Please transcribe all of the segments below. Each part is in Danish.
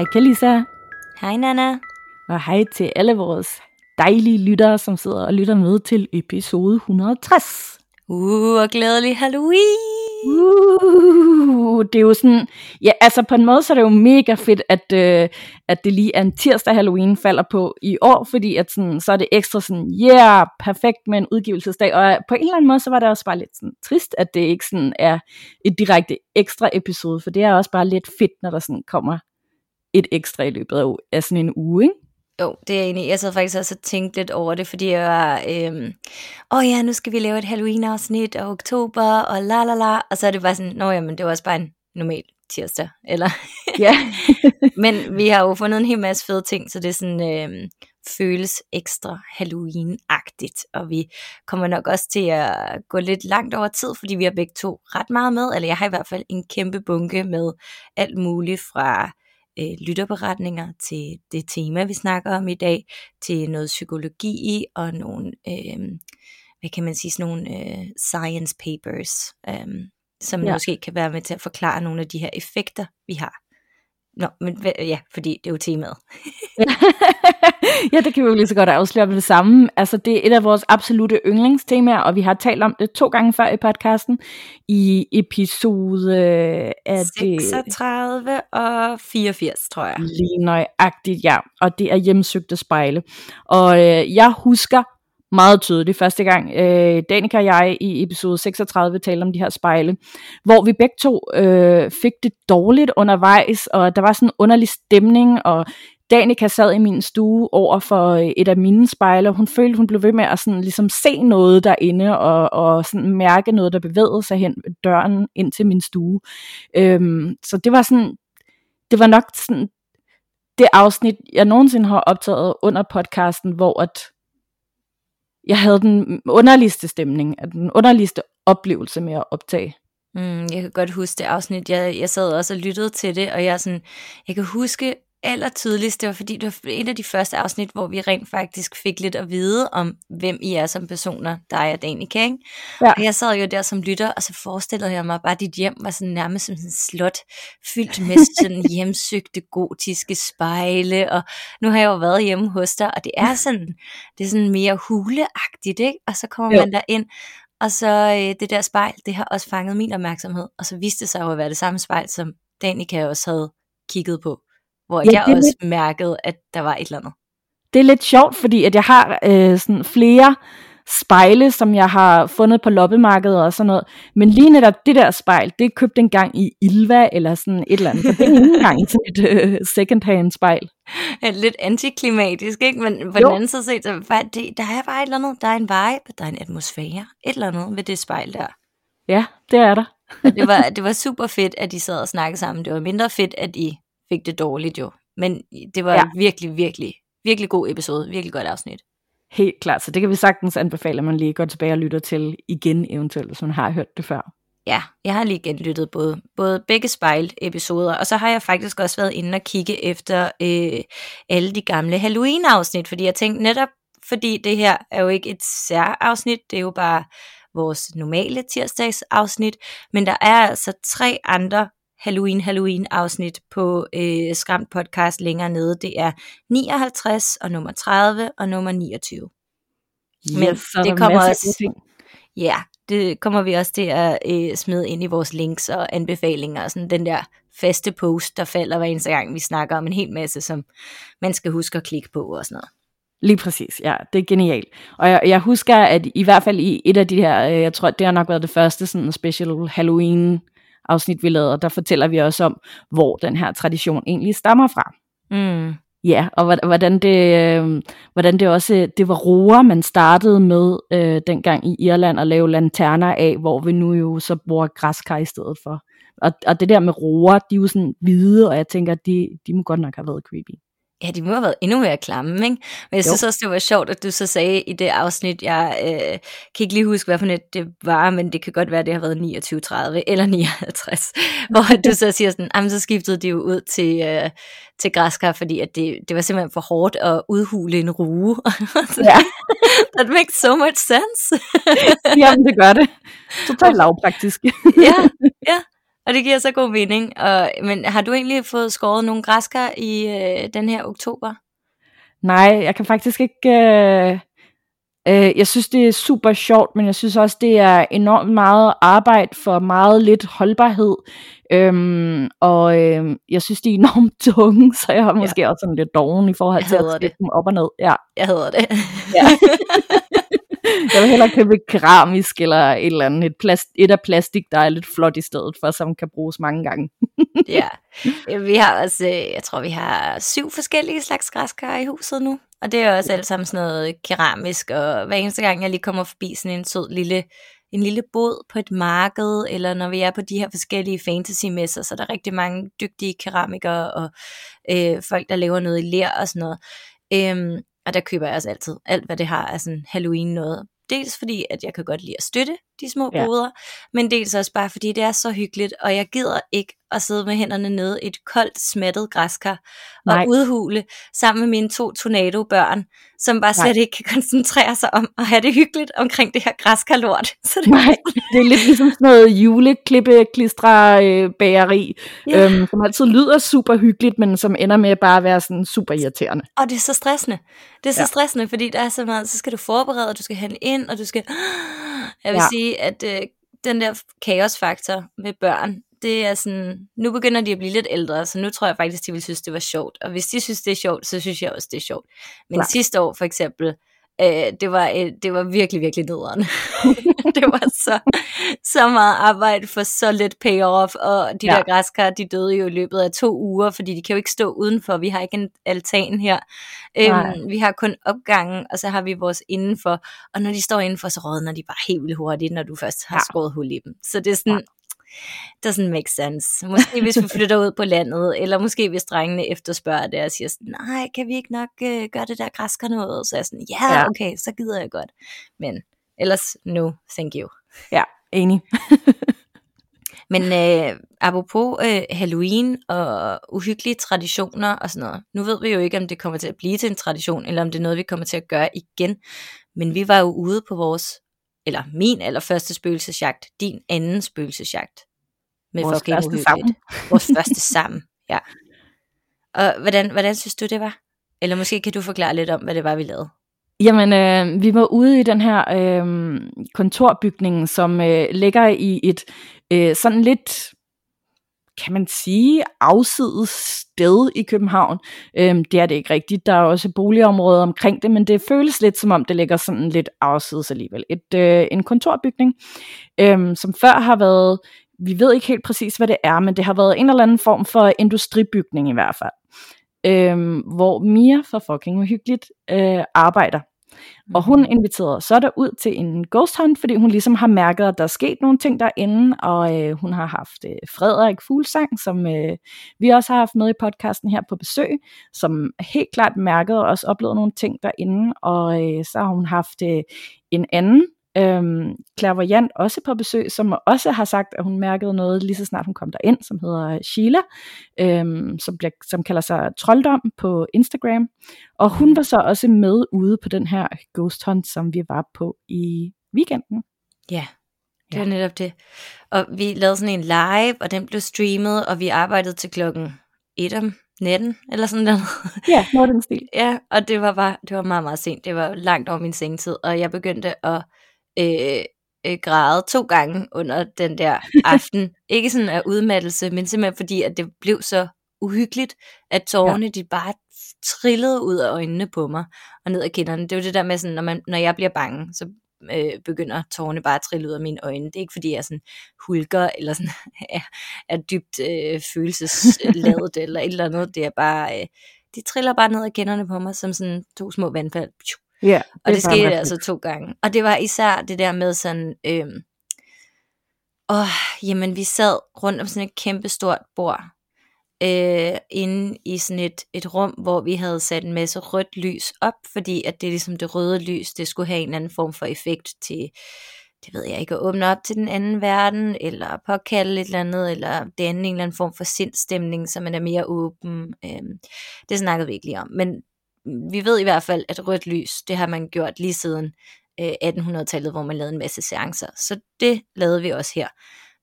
Hej Kalisa, Hej Nana. og hej til alle vores dejlige lyttere, som sidder og lytter med til episode 160. Uh, og glædelig Halloween. Uh, det er jo sådan, ja, altså på en måde så er det jo mega fedt, at, øh, at det lige er en tirsdag Halloween falder på i år, fordi at sådan, så er det ekstra sådan, yeah, perfekt med en udgivelsesdag, og på en eller anden måde så var det også bare lidt sådan trist, at det ikke sådan er et direkte ekstra episode, for det er også bare lidt fedt, når der sådan kommer et ekstra i løbet af, af sådan en uge, ikke? Jo, det er jeg enig. Jeg sad faktisk også og tænkte lidt over det, fordi jeg var, øhm, åh ja, nu skal vi lave et Halloween-afsnit og oktober, og la la la, og så er det bare sådan, nå jamen, det var også bare en normal tirsdag, eller... Ja. Men vi har jo fundet en hel masse fede ting, så det er sådan, øhm, føles ekstra Halloween-agtigt, og vi kommer nok også til at gå lidt langt over tid, fordi vi har begge to ret meget med, eller jeg har i hvert fald en kæmpe bunke med alt muligt fra øh, lytterberetninger til det tema, vi snakker om i dag, til noget psykologi i, og nogle, øh, hvad kan man sige, sådan nogle øh, science papers, øh, som ja. måske kan være med til at forklare nogle af de her effekter, vi har. Nå, men ja, fordi det er jo temaet. ja, det kan vi jo lige så godt afsløre med det samme. Altså, det er et af vores absolute yndlingstemaer, og vi har talt om det to gange før i podcasten. I episode øh, af det 36 og 84, tror jeg. lige nøjagtigt, ja. Og det er hjemsøgte spejle. Og øh, jeg husker meget tydeligt første gang, øh, Danika og jeg i episode 36 talte om de her spejle, hvor vi begge to øh, fik det dårligt undervejs, og der var sådan en underlig stemning, og Danika sad i min stue over for øh, et af mine spejle, og hun følte, hun blev ved med at sådan, ligesom se noget derinde, og, og sådan mærke noget, der bevægede sig hen ved døren ind til min stue. Øhm, så det var sådan, det var nok sådan det afsnit, jeg nogensinde har optaget under podcasten, hvor at jeg havde den underligste stemning, den underligste oplevelse med at optage. Mm, jeg kan godt huske det afsnit. Jeg, jeg sad også og lyttede til det, og jeg, sådan, jeg kan huske aller tydeligst, det var fordi, det var et af de første afsnit, hvor vi rent faktisk fik lidt at vide om, hvem I er som personer, dig og Danica, ikke? Ja. Og jeg sad jo der som lytter, og så forestillede jeg mig bare, at dit hjem var sådan nærmest som sådan et slot, fyldt med sådan hjemsøgte gotiske spejle, og nu har jeg jo været hjemme hos dig, og det er sådan, det er sådan mere huleagtigt, ikke? Og så kommer Jo. man der ind, og så øh, det der spejl, det har også fanget min opmærksomhed, og så viste det sig jo at være det samme spejl, som Danica også havde kigget på, hvor Ja, jeg det også mærkede, at der var et eller andet. Det er lidt sjovt, fordi at jeg har øh, sådan flere spejle, som jeg har fundet på loppemarkedet og sådan noget. Men lige netop det der spejl, det er købt engang i Ilva eller sådan et eller andet. Så det er ikke engang til et øh, second-hand spejl. Lidt antiklimatisk, ikke? Men på Jo. den anden side set, så var det, der er bare et eller andet, der er en vibe, der er en atmosfære, et eller andet ved det spejl der. Ja, det er der. Det var, det var super fedt, at de sad og snakkede sammen. Det var mindre fedt, at I fik det dårligt jo. Men det var Ja. virkelig, virkelig, virkelig god episode. Virkelig godt afsnit. Helt klart, så det kan vi sagtens anbefale, at man lige går tilbage og lytter til igen eventuelt, hvis man har hørt det før. Ja, jeg har lige genlyttet både, både begge spejl-episoder, og så har jeg faktisk også været inde og kigge efter øh, alle de gamle Halloween-afsnit, fordi jeg tænkte netop, fordi det her er jo ikke et særafsnit, det er jo bare vores normale tirsdagsafsnit, men der er altså tre andre Halloween-Halloween-afsnit på øh, Skræmt Podcast længere nede. Det er 59 og nummer 30 og nummer 29. Men Yes, er det kommer også-. Ja, det kommer vi også til at øh, smide ind i vores links og anbefalinger, og sådan den der faste post, der falder hver eneste gang, vi snakker om en hel masse, som man skal huske at klikke på og sådan noget. Lige præcis, ja, det er genialt. Og jeg, jeg husker, at i hvert fald i et af de her, øh, jeg tror, det har nok været det første sådan special Halloween afsnit, vi lavede, og der fortæller vi også om, hvor den her tradition egentlig stammer fra. Mm. Ja, og hvordan det, øh, hvordan det også, det var roer, man startede med øh, dengang i Irland at lave lanterner af, hvor vi nu jo så bruger græskar i stedet for. Og, og det der med roer, de er jo sådan hvide, og jeg tænker, de, de må godt nok have været creepy. Ja, de må have været endnu mere klamme, ikke? Men jeg jo. synes også, det var sjovt, at du så sagde i det afsnit, jeg øh, kan ikke lige huske, hvad for net det var, men det kan godt være, at det har været 29-30 eller 59, hvor du så siger sådan, jamen så skiftede de jo ud til, øh, til græskar, fordi at det, det var simpelthen for hårdt at udhule en rue. ja. That makes so much sense. jamen, det gør det. Totalt lavpraktisk. ja, ja. Og det giver så god mening. Og, men har du egentlig fået skåret nogle græskar i øh, den her oktober? Nej, jeg kan faktisk ikke... Øh, øh, jeg synes, det er super sjovt, men jeg synes også, det er enormt meget arbejde for meget lidt holdbarhed. Øhm, og øh, jeg synes, de er enormt tunge, så jeg har måske ja. også sådan lidt doven i forhold til at det. dem op og ned. Ja. Jeg hedder det. Ja. jeg vil hellere købe et keramisk eller et eller andet, et, plast, et af plastik, der er lidt flot i stedet for, som kan bruges mange gange. ja, vi har også, jeg tror vi har syv forskellige slags græskar i huset nu, og det er også alt sammen sådan noget keramisk, og hver eneste gang jeg lige kommer forbi sådan en sød lille en lille bod på et marked, eller når vi er på de her forskellige fantasy-messer, så er der rigtig mange dygtige keramikere og øh, folk, der laver noget i lær og sådan noget. Øhm, og der køber jeg også altid alt, hvad det har af sådan Halloween noget. Dels fordi, at jeg kan godt lide at støtte de små ja. boder, men dels også bare fordi, det er så hyggeligt, og jeg gider ikke at sidde med hænderne nede i et koldt, smattet græskar og Nej. udhule sammen med mine to tornado-børn, som bare slet Nej. ikke kan koncentrere sig om at have det hyggeligt omkring det her græskarlort. Så det, Nej, det er lidt ligesom sådan noget juleklippe klistre øh, bageri, ja. øhm, som altid lyder super hyggeligt, men som ender med bare at være sådan super irriterende. Og det er så stressende. Det er så ja. stressende, fordi der er så meget, så skal du forberede, og du skal have ind, og du skal... Jeg vil ja. sige, at øh, den der kaosfaktor med børn, det er sådan, nu begynder de at blive lidt ældre, så nu tror jeg faktisk, de vil synes, det var sjovt. Og hvis de synes, det er sjovt, så synes jeg også, det er sjovt. Men Klar. sidste år for eksempel, øh, det, var, øh, det var virkelig, virkelig nederen. det var så, så meget arbejde for så lidt payoff, og de ja. der græskar, de døde jo i løbet af to uger, fordi de kan jo ikke stå udenfor, vi har ikke en altan her. Øhm, vi har kun opgangen, og så har vi vores indenfor, og når de står indenfor, så rådner de bare helt vildt hurtigt, når du først har ja. skåret hul i dem. Så det er sådan, ja doesn't make sense. Måske hvis vi flytter ud på landet, eller måske hvis drengene efterspørger det og siger sådan, nej, kan vi ikke nok uh, gøre det der græsker noget? Så er jeg sådan, ja, yeah, okay, så gider jeg godt. Men ellers, no, thank you. Ja, enig. Men øh, apropos øh, Halloween og uhyggelige traditioner og sådan noget, nu ved vi jo ikke, om det kommer til at blive til en tradition, eller om det er noget, vi kommer til at gøre igen. Men vi var jo ude på vores eller min allerførste spøgelsesjagt, din anden spøgelsesjagt. Med Vores første uhyggeligt. sammen. Vores første sammen, ja. Og hvordan, hvordan synes du, det var? Eller måske kan du forklare lidt om, hvad det var, vi lavede? Jamen, øh, vi var ude i den her øh, kontorbygning, som øh, ligger i et øh, sådan lidt kan man sige, afsides sted i København. Øhm, det er det ikke rigtigt. Der er også boligområder omkring det, men det føles lidt som om, det ligger sådan lidt afsides alligevel. Et, øh, en kontorbygning, øhm, som før har været, vi ved ikke helt præcis, hvad det er, men det har været en eller anden form for industribygning i hvert fald. Øhm, hvor Mia for fucking uhyggeligt øh, arbejder. Mm. Og hun inviterede så der ud til en ghost hunt, fordi hun ligesom har mærket, at der er sket nogle ting derinde, og øh, hun har haft øh, Frederik Fuglsang, som øh, vi også har haft med i podcasten her på besøg, som helt klart mærkede og også oplevet nogle ting derinde, og øh, så har hun haft øh, en anden øhm, clairvoyant også på besøg, som også har sagt, at hun mærkede noget lige så snart hun kom derind, som hedder Sheila, øhm, som, bliver, som kalder sig Trolddom på Instagram. Og hun var så også med ude på den her ghost hunt, som vi var på i weekenden. Ja, det var ja. netop det. Og vi lavede sådan en live, og den blev streamet, og vi arbejdede til klokken 1 om natten, eller sådan noget. Ja, noget den stil. Ja, og det var bare, det var meget, meget sent. Det var langt over min sengetid, og jeg begyndte at øh, øh, græde to gange under den der aften. Ikke sådan af udmattelse, men simpelthen fordi, at det blev så uhyggeligt, at tårerne ja. de bare trillede ud af øjnene på mig og ned ad kinderne. Det er jo det der med, sådan, når, man, når jeg bliver bange, så øh, begynder tårerne bare at trille ud af mine øjne. Det er ikke fordi jeg sådan hulker eller sådan er, er dybt øh, følelsesladet eller et eller andet. Det er bare øh, de triller bare ned ad kenderne på mig, som sådan to små vandfald. Ja, Og det, det er bare skete altså to gange. Og det var især det der med sådan, øhm, åh, jamen vi sad rundt om sådan et kæmpe stort bord, øh, inde i sådan et, et rum, hvor vi havde sat en masse rødt lys op, fordi at det er ligesom det røde lys, det skulle have en eller anden form for effekt til, det ved jeg ikke, at åbne op til den anden verden, eller påkalde et eller andet, eller danne en eller anden form for sindstemning, så man er mere åben. Øhm, det snakkede vi ikke lige om, men vi ved i hvert fald, at rødt lys, det har man gjort lige siden øh, 1800-tallet, hvor man lavede en masse seancer. Så det lavede vi også her.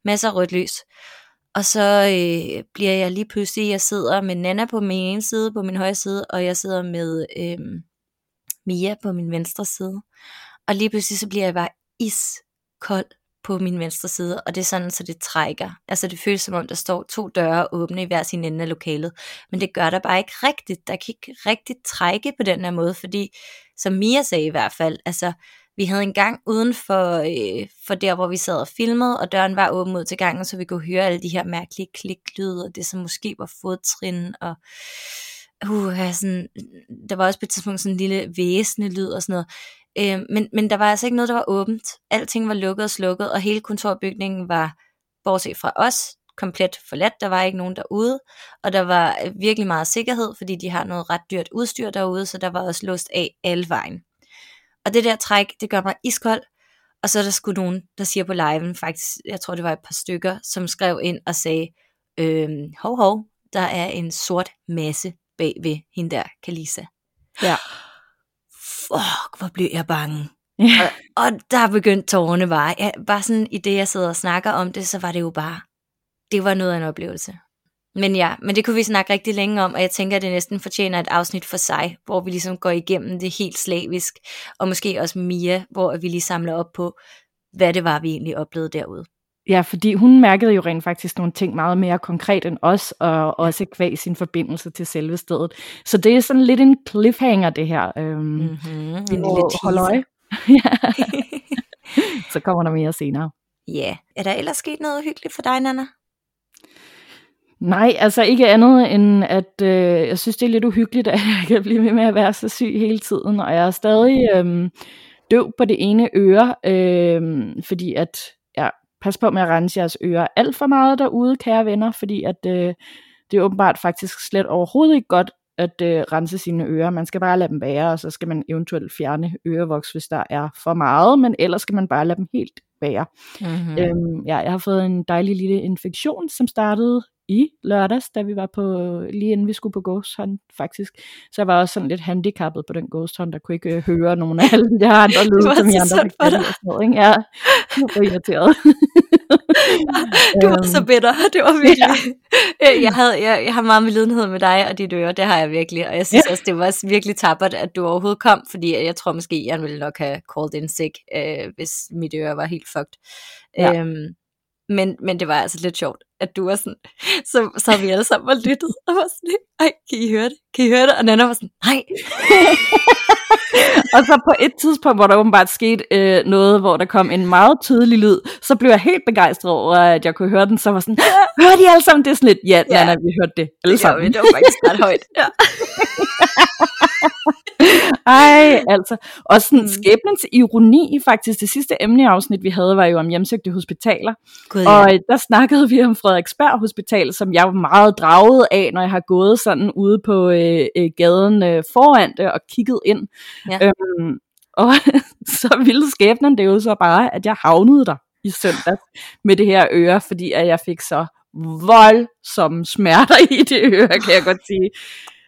Masser af rødt lys. Og så øh, bliver jeg lige pludselig, jeg sidder med Nana på min ene side, på min højre side, og jeg sidder med øh, Mia på min venstre side. Og lige pludselig så bliver jeg bare iskold på min venstre side, og det er sådan, så det trækker. Altså det føles som om, der står to døre åbne i hver sin ende af lokalet, men det gør der bare ikke rigtigt. Der kan ikke rigtigt trække på den her måde, fordi, som Mia sagde i hvert fald, altså vi havde en gang uden for, øh, for der, hvor vi sad og filmede, og døren var åben ud til gangen, så vi kunne høre alle de her mærkelige kliklyde, og det som måske var fodtrin, og uh, sådan, der var også på et tidspunkt sådan en lille væsende lyd og sådan noget. Øh, men, men der var altså ikke noget, der var åbent. Alting var lukket og slukket, og hele kontorbygningen var, bortset fra os, komplet forladt. Der var ikke nogen derude, og der var øh, virkelig meget sikkerhed, fordi de har noget ret dyrt udstyr derude, så der var også låst af alle vejen. Og det der træk, det gør mig iskold, og så er der sgu nogen, der siger på liven, faktisk, jeg tror det var et par stykker, som skrev ind og sagde, øhm, hov hov, der er en sort masse bag ved hende der, Kalisa. Ja. Fuck, hvor blev jeg bange. Ja. Og, og der begyndte tårerne bare. Jeg, bare sådan i det, jeg sidder og snakker om det, så var det jo bare, det var noget af en oplevelse. Men ja, men det kunne vi snakke rigtig længe om, og jeg tænker, at det næsten fortjener et afsnit for sig, hvor vi ligesom går igennem det helt slavisk, og måske også Mia, hvor vi lige samler op på, hvad det var, vi egentlig oplevede derude. Ja, fordi hun mærkede jo rent faktisk nogle ting meget mere konkret end os, og også kvæg sin forbindelse til selve stedet. Så det er sådan lidt en cliffhanger, det her. Øhm, Mm-hmm. En lille øje. ja. Så kommer der mere senere. Ja. Er der ellers sket noget uhyggeligt for dig, Nana? Nej, altså ikke andet end, at øh, jeg synes, det er lidt uhyggeligt, at jeg kan blive ved med at være så syg hele tiden, og jeg er stadig øh, døv på det ene øre, øh, fordi at, pas på med at rense jeres ører alt for meget derude, kære venner, fordi at øh, det er åbenbart faktisk slet overhovedet ikke godt at øh, rense sine ører. Man skal bare lade dem være, og så skal man eventuelt fjerne ørevoks, hvis der er for meget, men ellers skal man bare lade dem helt være. Mm-hmm. Mm. Øhm, ja, jeg har fået en dejlig lille infektion, som startede i lørdags, da vi var på, lige inden vi skulle på Ghost Hunt, faktisk. Så jeg var også sådan lidt handicappet på den Ghost Hunt, der kunne ikke øh, høre nogen af alle de her andre lyde, som så andre fik og sådan noget, ikke? Ja, jeg var irriteret. Du var så Øhm, bitter, det var virkelig. Ja. Jeg, havde, jeg, jeg har meget medlidenhed med dig og dit øre, det har jeg virkelig. Og jeg synes Ja. også, det var virkelig tappert, at du overhovedet kom, fordi jeg tror måske, jeg ville nok have called in sick, øh, hvis mit øre var helt fucked. Ja. Øhm, men, men det var altså lidt sjovt, at du var sådan, så, så har vi alle sammen var lyttet, og var sådan, ej, kan I høre det? Kan I høre det? Og Nana var sådan, nej, og så på et tidspunkt, hvor der åbenbart skete øh, noget, hvor der kom en meget tydelig lyd, så blev jeg helt begejstret over, at jeg kunne høre den, så var sådan, hører de alle sammen? Det sådan lidt, ja, Ja. ja. Nana, vi hørte det alle det, gjorde vi. sammen. det var faktisk ret højt. Ja. Ej, altså. Og sådan Mm. skæbnens ironi, faktisk, det sidste emneafsnit, vi havde, var jo om hjemsøgte hospitaler. Gud, Og øh, der snakkede vi om Frederiksberg Hospital, som jeg var meget draget af, når jeg har gået sådan ude på øh, øh, gaden øh, foran det og kigget ind. Ja. Øhm, og så ville skæbnen det jo så bare, at jeg havnede der i søndag med det her øre, fordi at jeg fik så voldsomme smerter i det øre, kan jeg godt sige.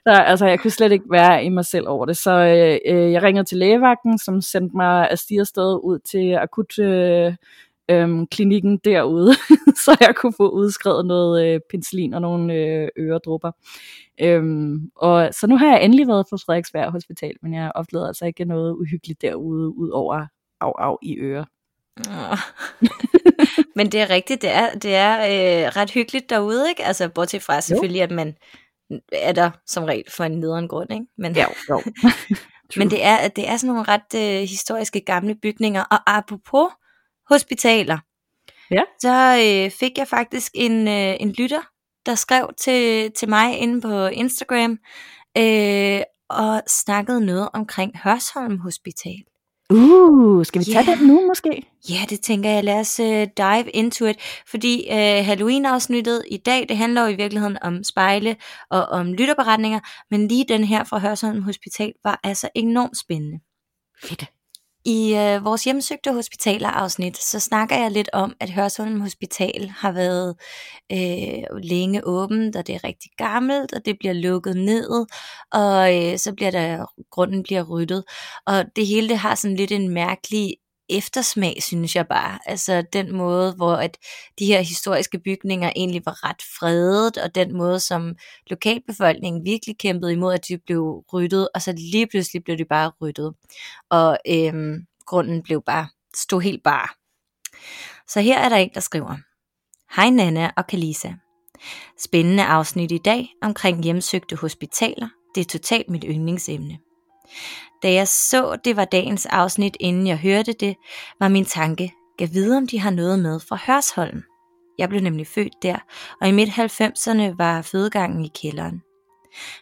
Så, altså, jeg kunne slet ikke være i mig selv over det. Så øh, øh jeg ringede til lægevagten, som sendte mig af sted ud til akut øh, øhm, klinikken derude, så jeg kunne få udskrevet noget øh, penicillin og nogle øh, øredrupper. Øhm, og så nu har jeg endelig været på Frederiksberg Hospital, men jeg oplevede altså ikke noget uhyggeligt derude, ud over af, af i ører. Åh. Men det er rigtigt, det er, det er øh, ret hyggeligt derude, ikke? Altså, bortset fra selvfølgelig, at man er der som regel for en nederen grund, ikke? Men, Ja, jo. men det er, det er sådan nogle ret øh, historiske gamle bygninger, og apropos hospitaler, Ja. så øh, fik jeg faktisk en, øh, en lytter, der skrev til, til mig inde på Instagram, øh, og snakkede noget omkring Hørsholm Hospital. Uh, skal vi tage Ja. den nu måske? Ja, det tænker jeg. Lad os uh, dive into it. Fordi uh, Halloween-afsnittet i dag, det handler jo i virkeligheden om spejle og om lytterberetninger, men lige den her fra Hørsholm Hospital var altså enormt spændende. Fedt. I øh, vores hjemsøgte hospitaler afsnit, så snakker jeg lidt om, at Hørsholm Hospital har været øh, længe åbent, og det er rigtig gammelt, og det bliver lukket ned, og øh, så bliver der, grunden bliver ryddet. Og det hele det har sådan lidt en mærkelig eftersmag, synes jeg bare. Altså den måde, hvor at de her historiske bygninger egentlig var ret fredet, og den måde, som lokalbefolkningen virkelig kæmpede imod, at de blev ryddet, og så lige pludselig blev de bare ryddet. Og øhm, grunden blev bare, stod helt bare. Så her er der en, der skriver. Hej Nana og Kalisa. Spændende afsnit i dag omkring hjemsøgte hospitaler. Det er totalt mit yndlingsemne. Da jeg så, det var dagens afsnit, inden jeg hørte det, var min tanke, gav vide om de har noget med fra Hørsholm. Jeg blev nemlig født der, og i midt 90'erne var fødegangen i kælderen.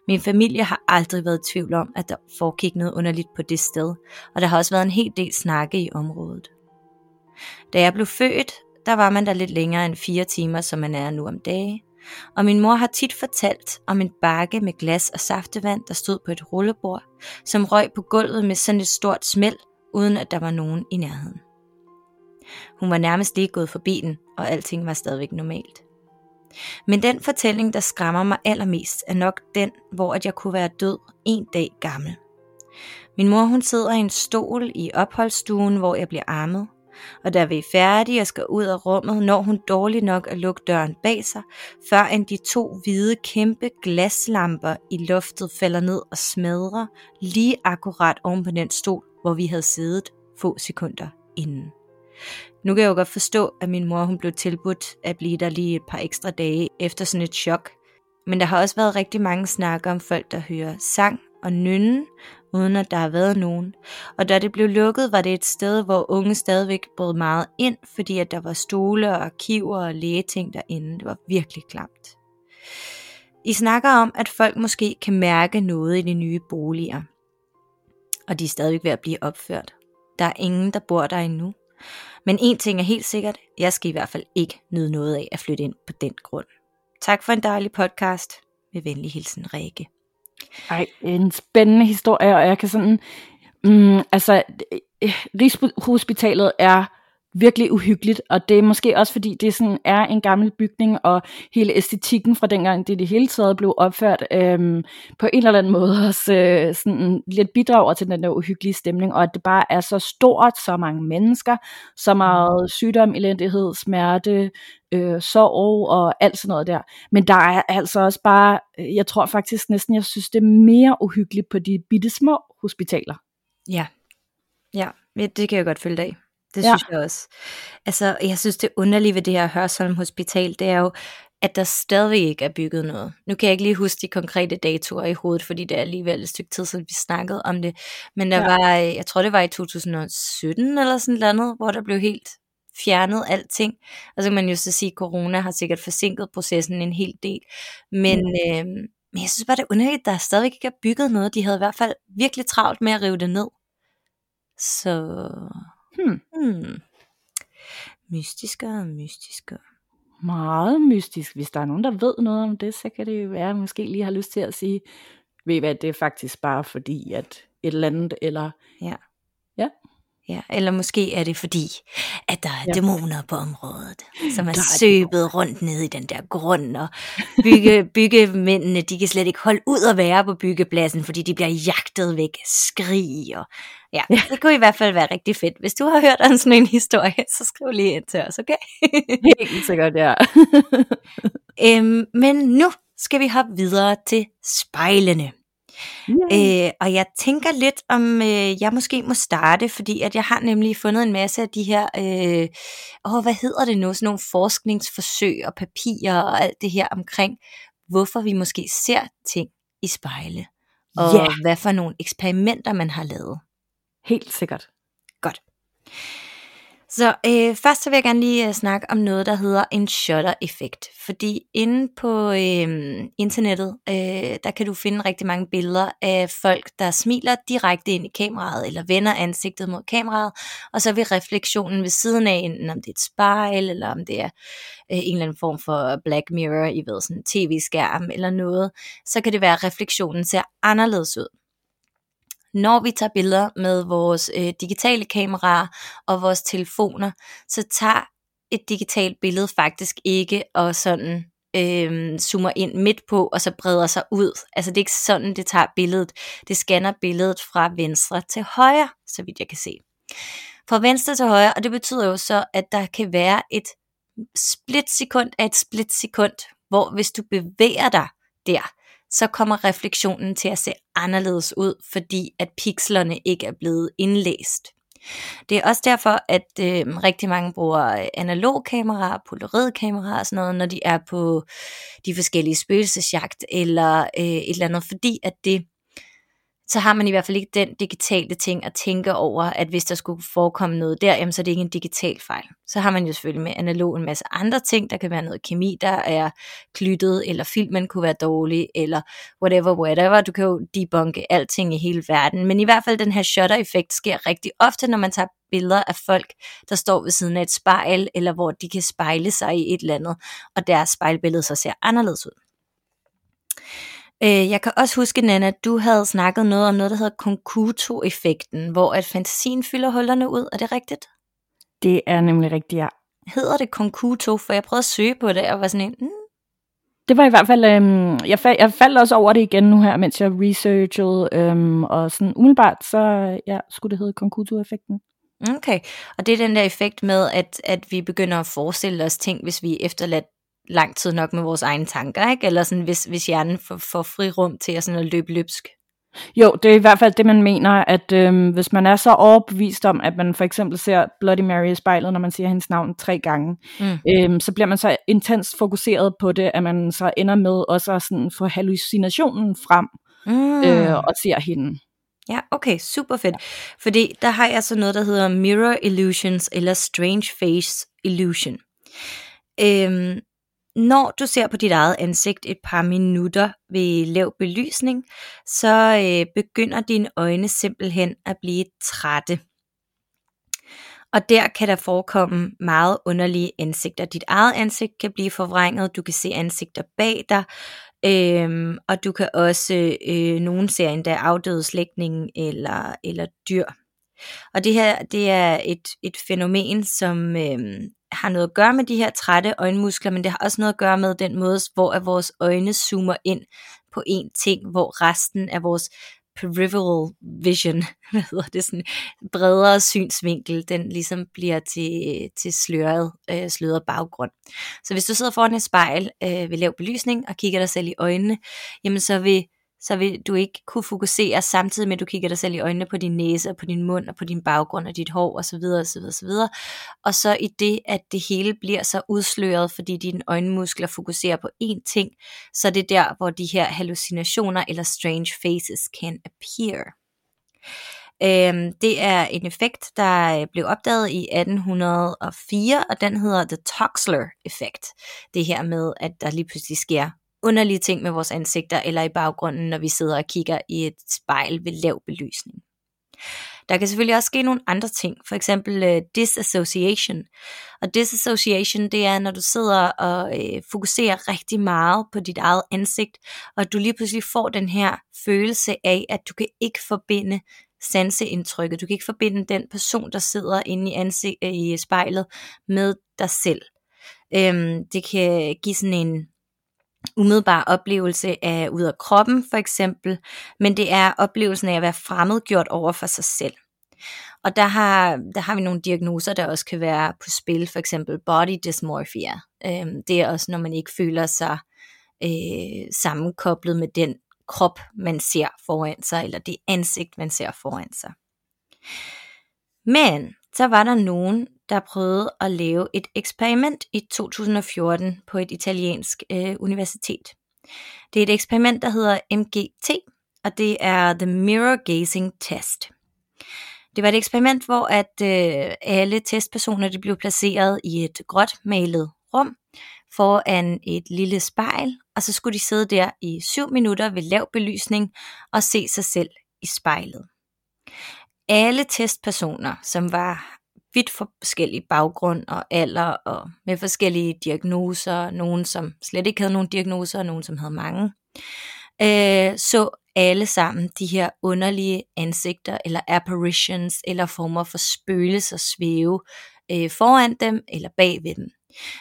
Min familie har aldrig været i tvivl om, at der foregik noget underligt på det sted, og der har også været en hel del snakke i området. Da jeg blev født, der var man der lidt længere end fire timer, som man er nu om dage. Og min mor har tit fortalt om en bakke med glas og saftevand, der stod på et rullebord, som røg på gulvet med sådan et stort smæld, uden at der var nogen i nærheden. Hun var nærmest lige gået forbi den, og alting var stadigvæk normalt. Men den fortælling, der skræmmer mig allermest, er nok den, hvor at jeg kunne være død en dag gammel. Min mor hun sidder i en stol i opholdsstuen, hvor jeg bliver armet, og da vi er færdige og skal ud af rummet, når hun dårligt nok at lukke døren bag sig, før end de to hvide kæmpe glaslamper i loftet falder ned og smadrer lige akkurat oven på den stol, hvor vi havde siddet få sekunder inden. Nu kan jeg jo godt forstå, at min mor hun blev tilbudt at blive der lige et par ekstra dage efter sådan et chok. Men der har også været rigtig mange snakker om folk, der hører sang og nynne, uden at der har været nogen. Og da det blev lukket, var det et sted, hvor unge stadigvæk brød meget ind, fordi at der var stole og arkiver og lægeting derinde. Det var virkelig klamt. I snakker om, at folk måske kan mærke noget i de nye boliger. Og de er stadigvæk ved at blive opført. Der er ingen, der bor der endnu. Men en ting er helt sikkert, jeg skal i hvert fald ikke nyde noget af at flytte ind på den grund. Tak for en dejlig podcast. Med venlig hilsen, Rikke. Ej, en spændende historie, og jeg kan sådan, mm, altså, eh, Rigshospitalet er virkelig uhyggeligt, og det er måske også fordi, det sådan er en gammel bygning, og hele æstetikken fra dengang, det det hele taget blev opført, øhm, på en eller anden måde også øh, sådan lidt bidrager til den der uhyggelige stemning, og at det bare er så stort, så mange mennesker, så meget sygdom, elendighed, smerte, øh, sorg og alt sådan noget der. Men der er altså også bare, jeg tror faktisk næsten, jeg synes, det er mere uhyggeligt på de bitte små hospitaler. Ja. Ja, det kan jeg godt følge dig. Det Ja. synes jeg også. Altså, jeg synes det underlige ved det her Hørsholm Hospital, det er jo, at der stadigvæk ikke er bygget noget. Nu kan jeg ikke lige huske de konkrete datoer i hovedet, fordi det er alligevel et stykke tid siden, vi snakkede om det. Men der Ja. var, jeg tror det var i 2017 eller sådan noget, hvor der blev helt fjernet alting. Og så kan man jo så sige, at corona har sikkert forsinket processen en hel del. Men, øh, men jeg synes bare, det er underligt, at der stadigvæk ikke er bygget noget. De havde i hvert fald virkelig travlt med at rive det ned. Så... Hmm. Hmm. Mystiskere og mystiskere. Meget mystisk. Hvis der er nogen, der ved noget om det, så kan det jo være, at jeg måske lige har lyst til at sige, ved I hvad, det er faktisk bare fordi, at et eller andet, eller Ja, eller måske er det fordi, at der er Ja. ja. dæmoner på området, som er er søbet rundt nede i den der grund, og bygge, byggemændene, de kan slet ikke holde ud at være på byggepladsen, fordi de bliver jagtet væk, skrig og ja, Ja. det kunne i hvert fald være rigtig fedt. Hvis du har hørt om sådan en historie, så skriv lige ind til os, okay? helt sikkert, ja. øhm, men nu skal vi hoppe videre til spejlene. Ja. Øh, og jeg tænker lidt om, øh, jeg måske må starte, fordi at jeg har nemlig fundet en masse af de her, øh, åh, hvad hedder det nu, sådan nogle forskningsforsøg og papirer og alt det her omkring, hvorfor vi måske ser ting i spejle, og Ja. hvad for nogle eksperimenter man har lavet. Helt sikkert. Godt. Så øh, først så vil jeg gerne lige øh, snakke om noget, der hedder en shutter-effekt. Fordi inde på øh, internettet, øh, der kan du finde rigtig mange billeder af folk, der smiler direkte ind i kameraet, eller vender ansigtet mod kameraet, og så vil refleksionen ved siden af, enten om det er et spejl, eller om det er øh, en eller anden form for Black Mirror, I ved, sådan en tv-skærm eller noget, så kan det være, at refleksionen ser anderledes ud når vi tager billeder med vores øh, digitale kameraer og vores telefoner, så tager et digitalt billede faktisk ikke og sådan øh, zoomer ind midt på, og så breder sig ud. Altså det er ikke sådan, det tager billedet. Det scanner billedet fra venstre til højre, så vidt jeg kan se. Fra venstre til højre, og det betyder jo så, at der kan være et splitsekund af et splitsekund, hvor hvis du bevæger dig der, så kommer refleksionen til at se anderledes ud, fordi at pixlerne ikke er blevet indlæst. Det er også derfor, at øh, rigtig mange bruger øh, analogkameraer, polaroidkameraer og sådan noget, når de er på de forskellige spøgelsesjagt eller øh, et eller andet, fordi at det så har man i hvert fald ikke den digitale ting at tænke over, at hvis der skulle forekomme noget der, jamen, så er det ikke en digital fejl. Så har man jo selvfølgelig med analog en masse andre ting, der kan være noget kemi, der er klyttet, eller filmen kunne være dårlig, eller whatever, whatever. Du kan jo debunke alting i hele verden, men i hvert fald den her shutter-effekt sker rigtig ofte, når man tager billeder af folk, der står ved siden af et spejl, eller hvor de kan spejle sig i et eller andet, og deres spejlbillede så ser anderledes ud. Øh, jeg kan også huske, Nana, at du havde snakket noget om noget, der hedder Konkuto-effekten, hvor at fantasien fylder hullerne ud. Er det rigtigt? Det er nemlig rigtigt, ja. Hedder det Konkuto? For jeg prøvede at søge på det, og var sådan en... Mm. Det var i hvert fald, øhm, jeg, fald, jeg faldt også over det igen nu her, mens jeg researchede, øhm, og sådan umiddelbart, så ja, skulle det hedde Konkuto-effekten. Okay, og det er den der effekt med, at, at vi begynder at forestille os ting, hvis vi er efterladt lang tid nok med vores egne tanker, ikke? Eller sådan, hvis, hvis hjernen får, får fri rum til at, sådan at løbe løbsk. Jo, det er i hvert fald det, man mener, at øhm, hvis man er så overbevist om, at man for eksempel ser Bloody Mary i spejlet, når man siger hendes navn tre gange, mm. øhm, så bliver man så intens fokuseret på det, at man så ender med også at sådan få hallucinationen frem mm. øh, og ser hende. Ja, okay, super fedt. Fordi der har jeg så noget, der hedder Mirror Illusions, eller Strange Face Illusion. Øhm, når du ser på dit eget ansigt et par minutter ved lav belysning, så øh, begynder dine øjne simpelthen at blive trætte. Og der kan der forekomme meget underlige ansigter. Dit eget ansigt kan blive forvrænget, du kan se ansigter bag dig, øhm, og du kan også, øh, nogen ser endda afdøde slægtninge eller, eller dyr. Og det her, det er et, et fænomen, som øh, har noget at gøre med de her trætte øjenmuskler, men det har også noget at gøre med den måde, hvor at vores øjne zoomer ind på en ting, hvor resten af vores peripheral vision, hvad hedder det, sådan bredere synsvinkel, den ligesom bliver til, til sløret, øh, sløret baggrund. Så hvis du sidder foran et spejl øh, ved lav belysning og kigger dig selv i øjnene, jamen så vil så vil du ikke kunne fokusere samtidig med, at du kigger dig selv i øjnene på din næse, og på din mund, og på din baggrund, og dit hår, osv. osv., osv. Og så i det, at det hele bliver så udsløret, fordi dine øjenmuskler fokuserer på én ting, så det er der, hvor de her hallucinationer eller strange faces can appear. Øhm, det er en effekt, der øh, blev opdaget i 1804, og den hedder The Toxler-effekt. Det her med, at der lige pludselig sker underlige ting med vores ansigter eller i baggrunden, når vi sidder og kigger i et spejl ved lav belysning. Der kan selvfølgelig også ske nogle andre ting, for eksempel uh, disassociation. Og disassociation, det er, når du sidder og øh, fokuserer rigtig meget på dit eget ansigt, og du lige pludselig får den her følelse af, at du kan ikke forbinde sanseindtrykket. Du kan ikke forbinde den person, der sidder inde i, ansigt, øh, i spejlet med dig selv. Øhm, det kan give sådan en umiddelbar oplevelse af ud af kroppen for eksempel, men det er oplevelsen af at være fremmedgjort over for sig selv. Og der har, der har vi nogle diagnoser, der også kan være på spil, for eksempel body dysmorphia. Øhm, det er også, når man ikke føler sig øh, sammenkoblet med den krop, man ser foran sig, eller det ansigt, man ser foran sig. Men så var der nogen, der prøvede at lave et eksperiment i 2014 på et italiensk øh, universitet. Det er et eksperiment, der hedder MGT, og det er The Mirror Gazing Test. Det var et eksperiment, hvor at øh, alle testpersoner de blev placeret i et gråt malet rum foran et lille spejl, og så skulle de sidde der i syv minutter ved lav belysning og se sig selv i spejlet. Alle testpersoner, som var vidt forskellige baggrund og alder og med forskellige diagnoser, nogen som slet ikke havde nogen diagnoser, og nogen som havde mange, øh, så alle sammen de her underlige ansigter eller apparitions eller former for spøgelser svæve øh, foran dem eller bag ved dem.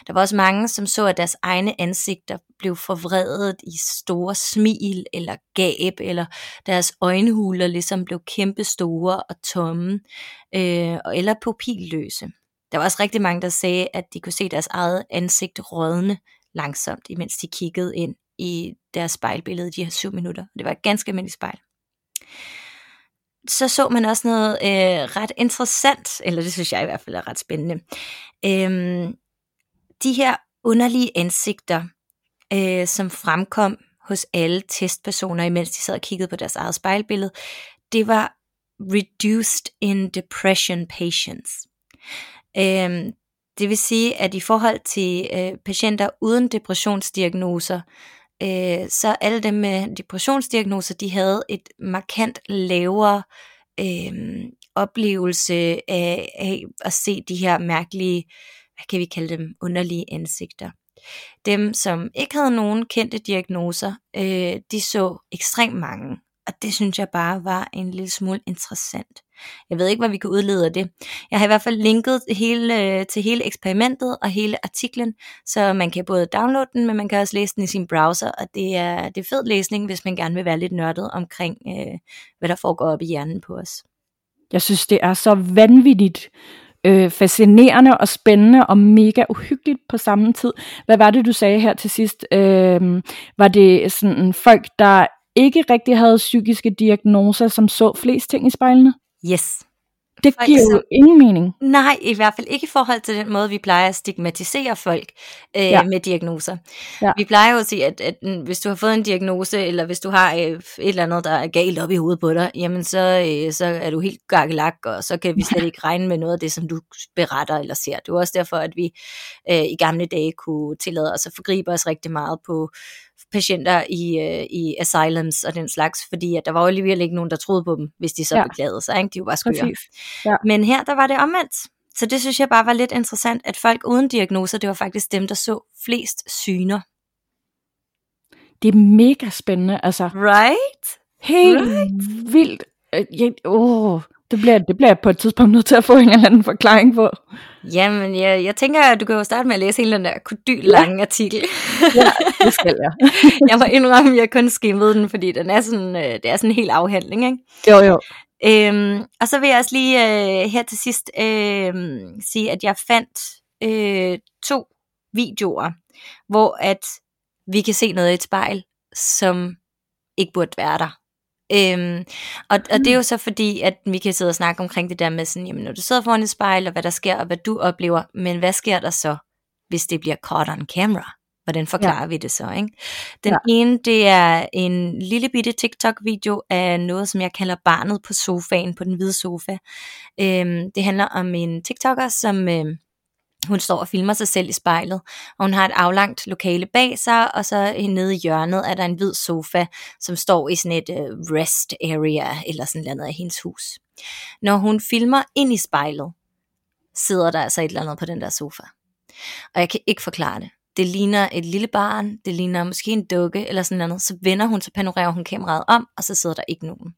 Der var også mange, som så, at deres egne ansigter blev forvredet i store smil eller gab, eller deres øjenhuler ligesom blev kæmpe store og tomme, øh, eller pupilløse. Der var også rigtig mange, der sagde, at de kunne se deres eget ansigt rådne langsomt, imens de kiggede ind i deres spejlbillede de her syv minutter. Det var et ganske almindeligt spejl. Så så man også noget øh, ret interessant, eller det synes jeg i hvert fald er ret spændende. Øhm, de her underlige ansigter, øh, som fremkom hos alle testpersoner, imens de sad og kiggede på deres eget spejlbillede, det var reduced in depression patients. Øh, det vil sige, at i forhold til øh, patienter uden depressionsdiagnoser, øh, så alle dem med depressionsdiagnoser, de havde et markant lavere øh, oplevelse af, af at se de her mærkelige hvad kan vi kalde dem, underlige ansigter. Dem, som ikke havde nogen kendte diagnoser, øh, de så ekstremt mange, og det synes jeg bare var en lille smule interessant. Jeg ved ikke, hvad vi kan udlede af det. Jeg har i hvert fald linket hele, øh, til hele eksperimentet og hele artiklen, så man kan både downloade den, men man kan også læse den i sin browser, og det er, det er fed læsning, hvis man gerne vil være lidt nørdet omkring, øh, hvad der foregår op i hjernen på os. Jeg synes, det er så vanvittigt øh, fascinerende og spændende og mega uhyggeligt på samme tid. Hvad var det, du sagde her til sidst? Øh, var det sådan folk, der ikke rigtig havde psykiske diagnoser, som så flest ting i spejlene? Yes. Det giver jo ingen mening. Nej, i hvert fald ikke i forhold til den måde, vi plejer at stigmatisere folk øh, ja. med diagnoser. Ja. Vi plejer jo at sige, at, at hvis du har fået en diagnose, eller hvis du har øh, et eller andet, der er galt op i hovedet på dig, jamen så, øh, så er du helt gakkelak, og så kan vi slet ikke regne med noget af det, som du beretter eller ser. Det er også derfor, at vi øh, i gamle dage kunne tillade os at forgribe os rigtig meget på patienter i, øh, i asylums og den slags, fordi at der var jo alligevel ikke nogen, der troede på dem, hvis de så ja. beklagede sig. Ikke? De var bare skøre. Ja. Men her, der var det omvendt. Så det synes jeg bare var lidt interessant, at folk uden diagnoser, det var faktisk dem, der så flest syner. Det er mega spændende, altså. Right? Helt right. vildt. Øh, jeg, oh, det bliver, det bliver jeg på et tidspunkt nødt til at få en eller anden forklaring på. Jamen, jeg, jeg tænker, at du kan jo starte med at læse hele den der kodyl lange ja. artikel. ja, det skal jeg. jeg må indrømme, at jeg kun skimmede den, fordi den er sådan, øh, det er sådan en helt afhandling, ikke? Jo, jo. Øhm, og så vil jeg også lige øh, her til sidst øh, sige, at jeg fandt øh, to videoer, hvor at vi kan se noget i et spejl, som ikke burde være der. Øhm, og, og det er jo så fordi, at vi kan sidde og snakke omkring det der med sådan, jamen når du sidder foran et spejl, og hvad der sker, og hvad du oplever, men hvad sker der så, hvis det bliver caught on camera? Hvordan forklarer ja. vi det så? Ikke? Den ja. ene, det er en lille bitte TikTok-video af noget, som jeg kalder barnet på sofaen, på den hvide sofa. Øhm, det handler om en TikToker, som... Øh, hun står og filmer sig selv i spejlet, og hun har et aflangt lokale bag sig, og så øh, nede i hjørnet er der en hvid sofa, som står i sådan et øh, rest area, eller sådan noget af hendes hus. Når hun filmer ind i spejlet, sidder der altså et eller andet på den der sofa. Og jeg kan ikke forklare det. Det ligner et lille barn, det ligner måske en dukke eller sådan noget. Så vender hun, så panorerer hun kameraet om, og så sidder der ikke nogen.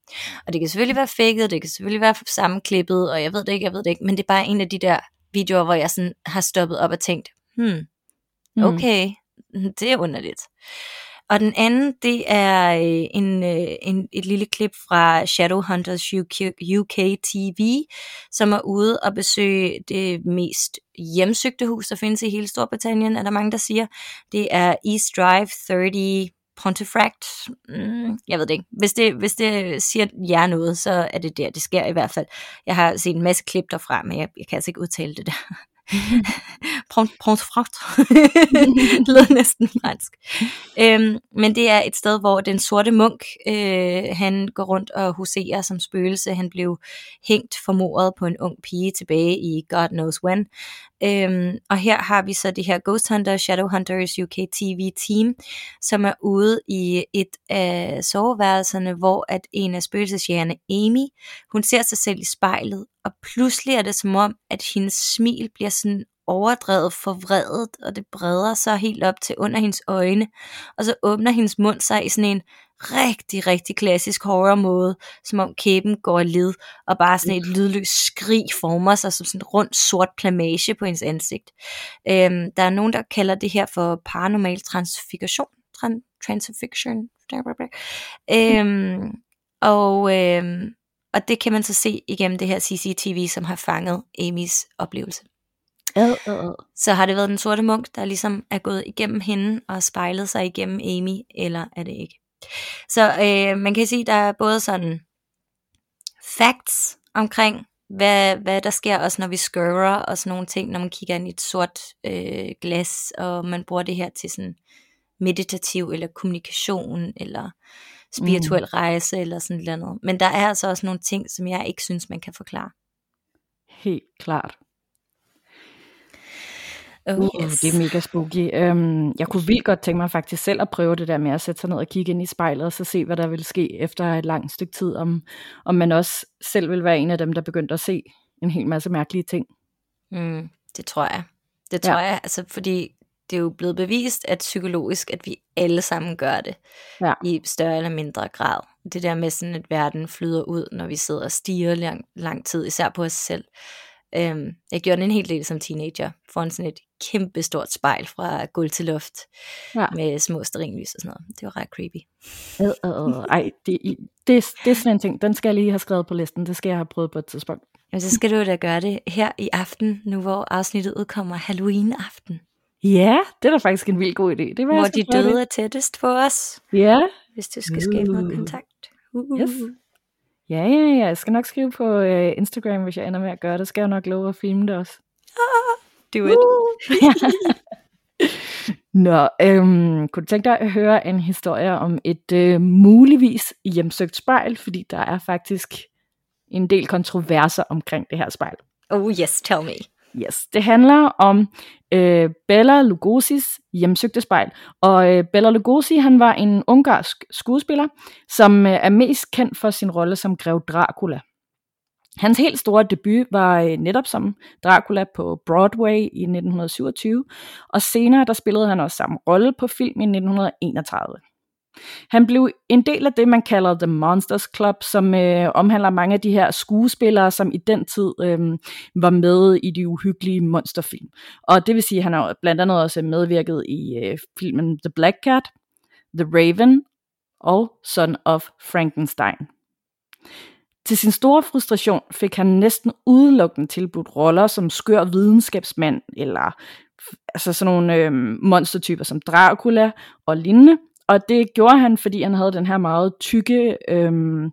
Og det kan selvfølgelig være fækket, det kan selvfølgelig være sammenklippet, og jeg ved det ikke, jeg ved det ikke, men det er bare en af de der videoer, hvor jeg sådan har stoppet op og tænkt, hmm, hmm. okay, hmm. det er underligt. Og den anden, det er øh, en, øh, en, et lille klip fra Shadowhunters UK, UK TV, som er ude og besøge det mest hjemsøgte hus, der findes i hele Storbritannien, er der mange, der siger. Det er East Drive 30 Pontefract, mm, jeg ved det ikke. Hvis det, hvis det siger jer noget, så er det der, det sker i hvert fald. Jeg har set en masse klip derfra, men jeg, jeg kan altså ikke udtale det der. Pont det lyder næsten fransk. Øhm, men det er et sted, hvor den sorte munk, øh, han går rundt og huserer som spøgelse. Han blev hængt formordet på en ung pige tilbage i God Knows When. Øhm, og her har vi så det her Ghost Hunter Shadowhunters UK TV team, som er ude i et af soveværelserne, hvor at en af spøgelsesjægerne, Amy, hun ser sig selv i spejlet, og pludselig er det som om, at hendes smil bliver sådan overdrevet forvredet, og det breder sig helt op til under hendes øjne, og så åbner hendes mund sig i sådan en rigtig, rigtig klassisk horror måde, som om kæben går i led, og bare sådan et lydløst skrig former sig som sådan en rund sort plamage på hendes ansigt. Øhm, der er nogen, der kalder det her for paranormal transfiguration, tran- transfixion, øhm, og, øhm, og det kan man så se igennem det her CCTV, som har fanget Amys oplevelse. Ad, ad, ad. Så har det været den sorte munk, der ligesom er gået igennem hende og spejlet sig igennem Amy, eller er det ikke? Så øh, man kan sige, der er både sådan facts omkring, hvad, hvad der sker også, når vi skører og sådan nogle ting, når man kigger ind i et sort øh, glas, og man bruger det her til sådan meditativ eller kommunikation, eller spirituel mm. rejse, eller sådan noget. Men der er altså også nogle ting, som jeg ikke synes, man kan forklare. Helt klart. Oh, Uh, yes. det er mega spooky. Um, jeg kunne vildt godt tænke mig faktisk selv at prøve det der med at sætte sig ned og kigge ind i spejlet, og så se, hvad der vil ske efter et langt stykke tid, om, om man også selv vil være en af dem, der begyndte at se en hel masse mærkelige ting. Mm, det tror jeg. Det tror Ja. jeg, altså fordi det er jo blevet bevist, at psykologisk, at vi alle sammen gør det Ja. i større eller mindre grad. Det der med sådan, at verden flyder ud, når vi sidder og stiger lang, lang tid, især på os selv. Øhm, jeg gjorde det en hel del som teenager, foran sådan et kæmpe stort spejl fra gulv til luft, Ja. med små sterinlys og sådan noget. Det var ret creepy. Ad, ad, ad. Ej, det, det, det er sådan en ting, den skal jeg lige have skrevet på listen, det skal jeg have prøvet på et tidspunkt. Men så skal du da gøre det her i aften, nu hvor afsnittet udkommer Halloween-aften, Ja, det er da faktisk en vild god idé. Det vil hvor de døde det. er tættest på os. Ja, hvis du skal skabe noget kontakt. Uh. Yes. Ja, ja, ja. Jeg skal nok skrive på øh, Instagram, hvis jeg ender med at gøre det. Skal jeg nok love at filme det også. Do it. Nå, øhm, kunne du tænke dig at høre en historie om et øh, muligvis hjemsøgt spejl, fordi der er faktisk en del kontroverser omkring det her spejl. Oh yes, tell me. Yes, det handler om øh, Bela Lugosi's hjemsøgte spejl. Og øh, Bela Lugosi, han var en ungarsk skuespiller, som øh, er mest kendt for sin rolle som grev Dracula. Hans helt store debut var øh, netop som Dracula på Broadway i 1927, og senere der spillede han også samme rolle på film i 1931. Han blev en del af det, man kalder The Monsters Club, som øh, omhandler mange af de her skuespillere, som i den tid øh, var med i de uhyggelige monsterfilm. Og det vil sige, at han har blandt andet også medvirket i øh, filmen The Black Cat, The Raven og Son of Frankenstein. Til sin store frustration fik han næsten udelukkende tilbudt roller som skør videnskabsmand, eller altså sådan nogle øh, monstertyper som Dracula og lignende. Og det gjorde han, fordi han havde den her meget tykke øhm,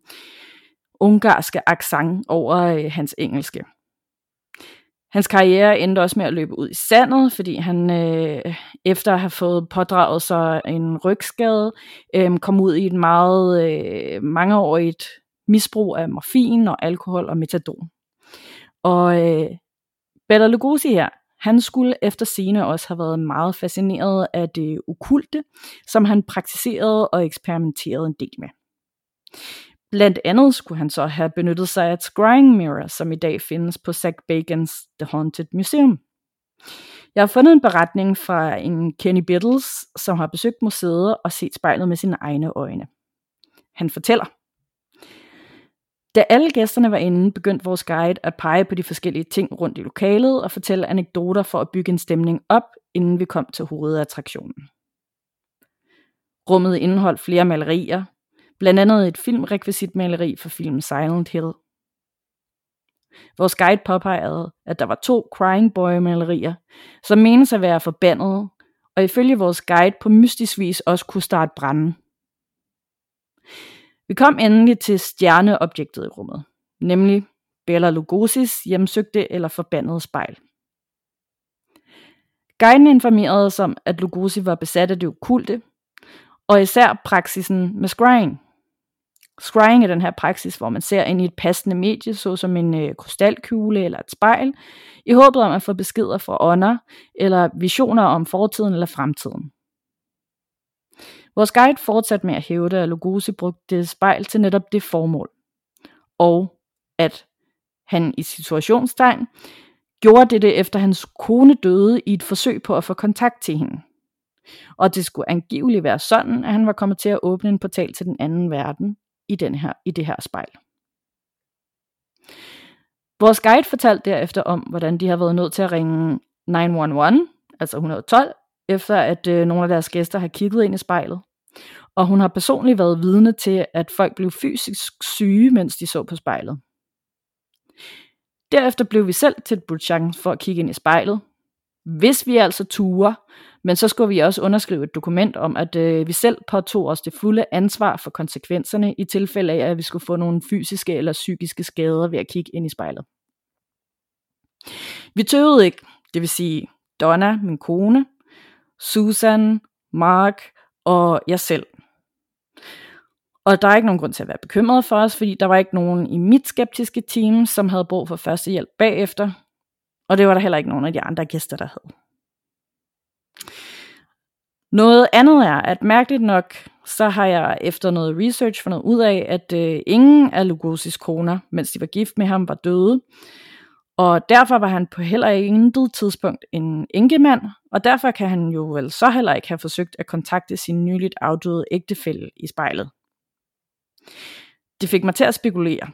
ungarske accent over øh, hans engelske. Hans karriere endte også med at løbe ud i sandet, fordi han øh, efter at have fået pådraget sig en rygskade, øh, kom ud i et meget øh, mangeårigt misbrug af morfin og alkohol og metadon. Og øh, Bela Lugosi her, han skulle efter sine også have været meget fascineret af det okulte, som han praktiserede og eksperimenterede en del med. Blandt andet skulle han så have benyttet sig af et scrying mirror, som i dag findes på Zack Bacons The Haunted Museum. Jeg har fundet en beretning fra en Kenny Biddles, som har besøgt museet og set spejlet med sine egne øjne. Han fortæller, da alle gæsterne var inde, begyndte vores guide at pege på de forskellige ting rundt i lokalet og fortælle anekdoter for at bygge en stemning op, inden vi kom til hovedattraktionen. Rummet indeholdt flere malerier, blandt andet et filmrekvisitmaleri for filmen Silent Hill. Vores guide påpegede, at der var to Crying Boy-malerier, som menes at være forbandede, og ifølge vores guide på mystisk vis også kunne starte branden. Vi kom endelig til stjerneobjektet i rummet, nemlig Bela Lugosi's hjemsøgte eller forbandede spejl. Guiden informerede os om, at Lugosi var besat af det okulte, og især praksisen med scrying. Scrying er den her praksis, hvor man ser ind i et passende medie, såsom en øh, krystalkugle eller et spejl, i håbet om at få beskeder fra ånder eller visioner om fortiden eller fremtiden. Vores guide fortsatte med at hævde, at Lugosi brugte spejl til netop det formål, og at han i situationstegn gjorde dette efter hans kone døde i et forsøg på at få kontakt til hende. Og det skulle angiveligt være sådan, at han var kommet til at åbne en portal til den anden verden i, den her, i det her spejl. Vores guide fortalte derefter om, hvordan de har været nødt til at ringe 911, altså 112, efter at øh, nogle af deres gæster har kigget ind i spejlet. Og hun har personligt været vidne til, at folk blev fysisk syge, mens de så på spejlet. Derefter blev vi selv tilbudt chance for at kigge ind i spejlet. Hvis vi altså turer, men så skulle vi også underskrive et dokument om, at øh, vi selv påtog os det fulde ansvar for konsekvenserne i tilfælde af, at vi skulle få nogle fysiske eller psykiske skader ved at kigge ind i spejlet. Vi tøvede ikke, det vil sige Donna, min kone, Susan, Mark og jeg selv. Og der er ikke nogen grund til at være bekymret for os, fordi der var ikke nogen i mit skeptiske team, som havde brug for førstehjælp bagefter. Og det var der heller ikke nogen af de andre gæster, der havde. Noget andet er, at mærkeligt nok, så har jeg efter noget research fundet ud af, at øh, ingen af Lugosis koner, mens de var gift med ham, var døde. Og derfor var han på heller intet tidspunkt en enkemand, og derfor kan han jo vel så heller ikke have forsøgt at kontakte sin nyligt afdøde ægtefælle i spejlet. Det fik mig til at spekulere,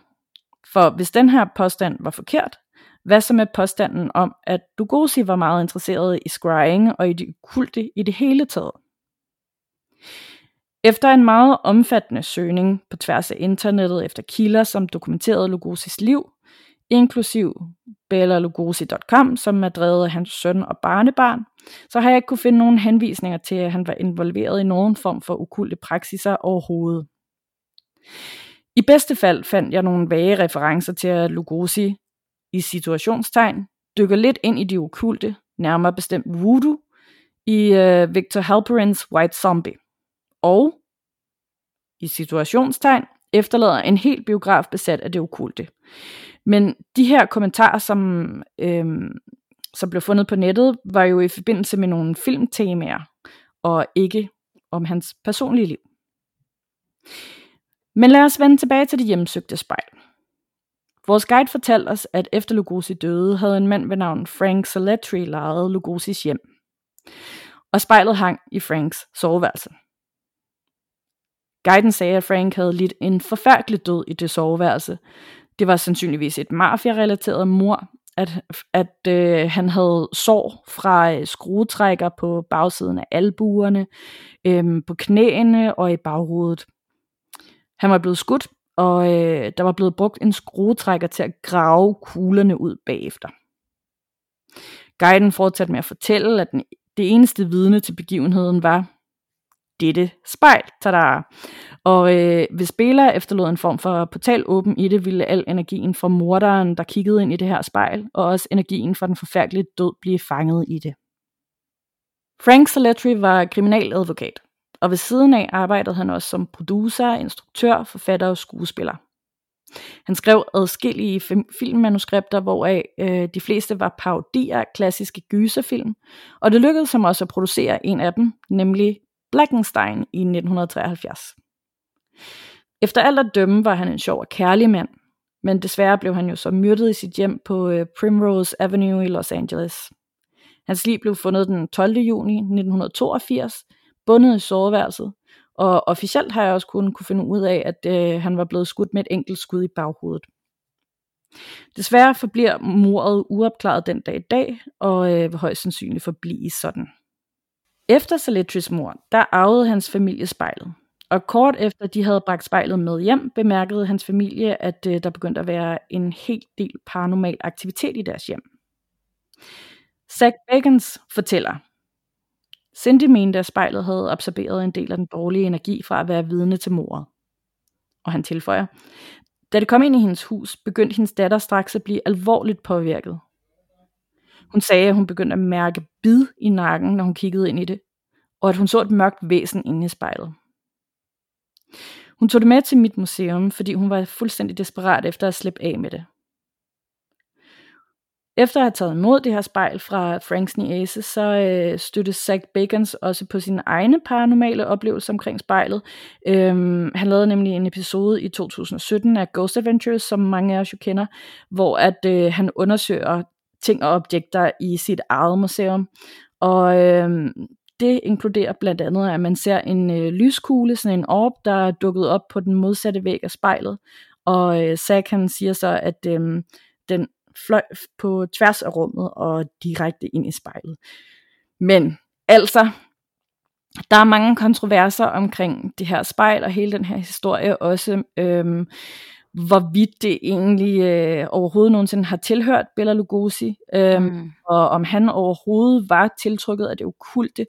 for hvis den her påstand var forkert, hvad så med påstanden om, at Dugosi var meget interesseret i scrying og i det kulte i det hele taget? Efter en meget omfattende søgning på tværs af internettet efter kilder, som dokumenterede Lugosis liv, inklusiv bellalugosi.com, som er drevet af hans søn og barnebarn, så har jeg ikke kunne finde nogen henvisninger til, at han var involveret i nogen form for okulte praksiser overhovedet. I bedste fald fandt jeg nogle vage referencer til, at Lugosi i situationstegn dykker lidt ind i de okulte, nærmere bestemt voodoo, i uh, Victor Halperins White Zombie. Og i situationstegn efterlader en helt biograf besat af det okulte. Men de her kommentarer, som, øhm, som blev fundet på nettet, var jo i forbindelse med nogle filmtemaer, og ikke om hans personlige liv. Men lad os vende tilbage til det hjemsøgte spejl. Vores guide fortalte os, at efter Lugosi døde, havde en mand ved navn Frank Saletri lejet Lugosis hjem. Og spejlet hang i Franks soveværelse. Guiden sagde, at Frank havde lidt en forfærdelig død i det soveværelse. Det var sandsynligvis et mafia-relateret mor, at, at øh, han havde sår fra øh, skruetrækker på bagsiden af albuerne, øh, på knæene og i baghovedet. Han var blevet skudt, og øh, der var blevet brugt en skruetrækker til at grave kuglerne ud bagefter. Guiden fortsatte med at fortælle, at den, det eneste vidne til begivenheden var dette spejl. Tada! Og øh, hvis Bela efterlod en form for portal åben i det, ville al energien fra morderen, der kiggede ind i det her spejl, og også energien fra den forfærdelige død blive fanget i det. Frank Saletri var kriminaladvokat, og ved siden af arbejdede han også som producer, instruktør, forfatter og skuespiller. Han skrev adskillige filmmanuskripter, hvoraf øh, de fleste var parodier af klassiske gyserfilm, og det lykkedes ham også at producere en af dem, nemlig Blackenstein i 1973. Efter alt at dømme var han en sjov og kærlig mand, men desværre blev han jo så myrdet i sit hjem på øh, Primrose Avenue i Los Angeles. Hans liv blev fundet den 12. juni 1982, bundet i soveværelset, og officielt har jeg også kun kunne finde ud af, at øh, han var blevet skudt med et enkelt skud i baghovedet. Desværre forbliver mordet uopklaret den dag i dag, og øh, vil højst sandsynligt forblive sådan. Efter Saletris mor, der arvede hans familie spejlet. Og kort efter de havde bragt spejlet med hjem, bemærkede hans familie, at øh, der begyndte at være en helt del paranormal aktivitet i deres hjem. Zach Bagans fortæller, Cindy mente, at spejlet havde absorberet en del af den dårlige energi fra at være vidne til mordet. Og han tilføjer, da det kom ind i hendes hus, begyndte hendes datter straks at blive alvorligt påvirket. Hun sagde, at hun begyndte at mærke bid i nakken, når hun kiggede ind i det, og at hun så et mørkt væsen inde i spejlet. Hun tog det med til mit museum, fordi hun var fuldstændig desperat efter at slippe af med det. Efter at have taget imod det her spejl fra Franks niece, så øh, støttede Zach Bacons også på sine egne paranormale oplevelser omkring spejlet. Øhm, han lavede nemlig en episode i 2017 af Ghost Adventures, som mange af os jo kender, hvor at øh, han undersøger ting og objekter i sit eget museum. Og øh, det inkluderer blandt andet, at man ser en øh, lyskugle, sådan en orb, der er dukket op på den modsatte væg af spejlet. Og øh, Zach han siger så, at øh, den fløj på tværs af rummet og direkte ind i spejlet. Men altså, der er mange kontroverser omkring det her spejl og hele den her historie også. Øhm, hvorvidt det egentlig øh, overhovedet nogensinde har tilhørt Bela Lugosi, øhm, mm. og om han overhovedet var tiltrykket af det okulte.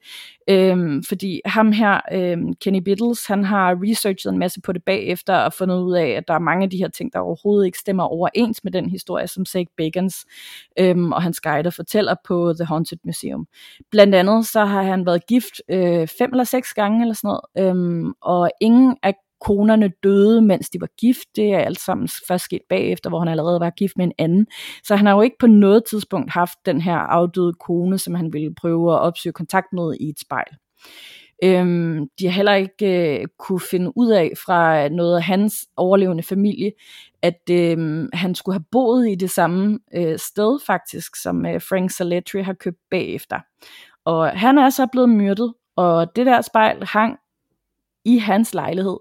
Øhm, fordi ham her, øhm, Kenny Biddles, han har researchet en masse på det bagefter og fundet ud af, at der er mange af de her ting, der overhovedet ikke stemmer overens med den historie, som Zach Bacons øhm, og hans guider fortæller på The Haunted Museum. Blandt andet så har han været gift øh, fem eller seks gange eller sådan noget, øhm, og ingen af konerne døde, mens de var gift. Det er alt sammen først sket bagefter, hvor han allerede var gift med en anden. Så han har jo ikke på noget tidspunkt haft den her afdøde kone, som han ville prøve at opsøge kontakt med i et spejl. Øhm, de har heller ikke øh, kunne finde ud af fra noget af hans overlevende familie, at øh, han skulle have boet i det samme øh, sted faktisk, som øh, Frank Saletri har købt bagefter. Og han er så blevet myrdet, og det der spejl hang i hans lejlighed.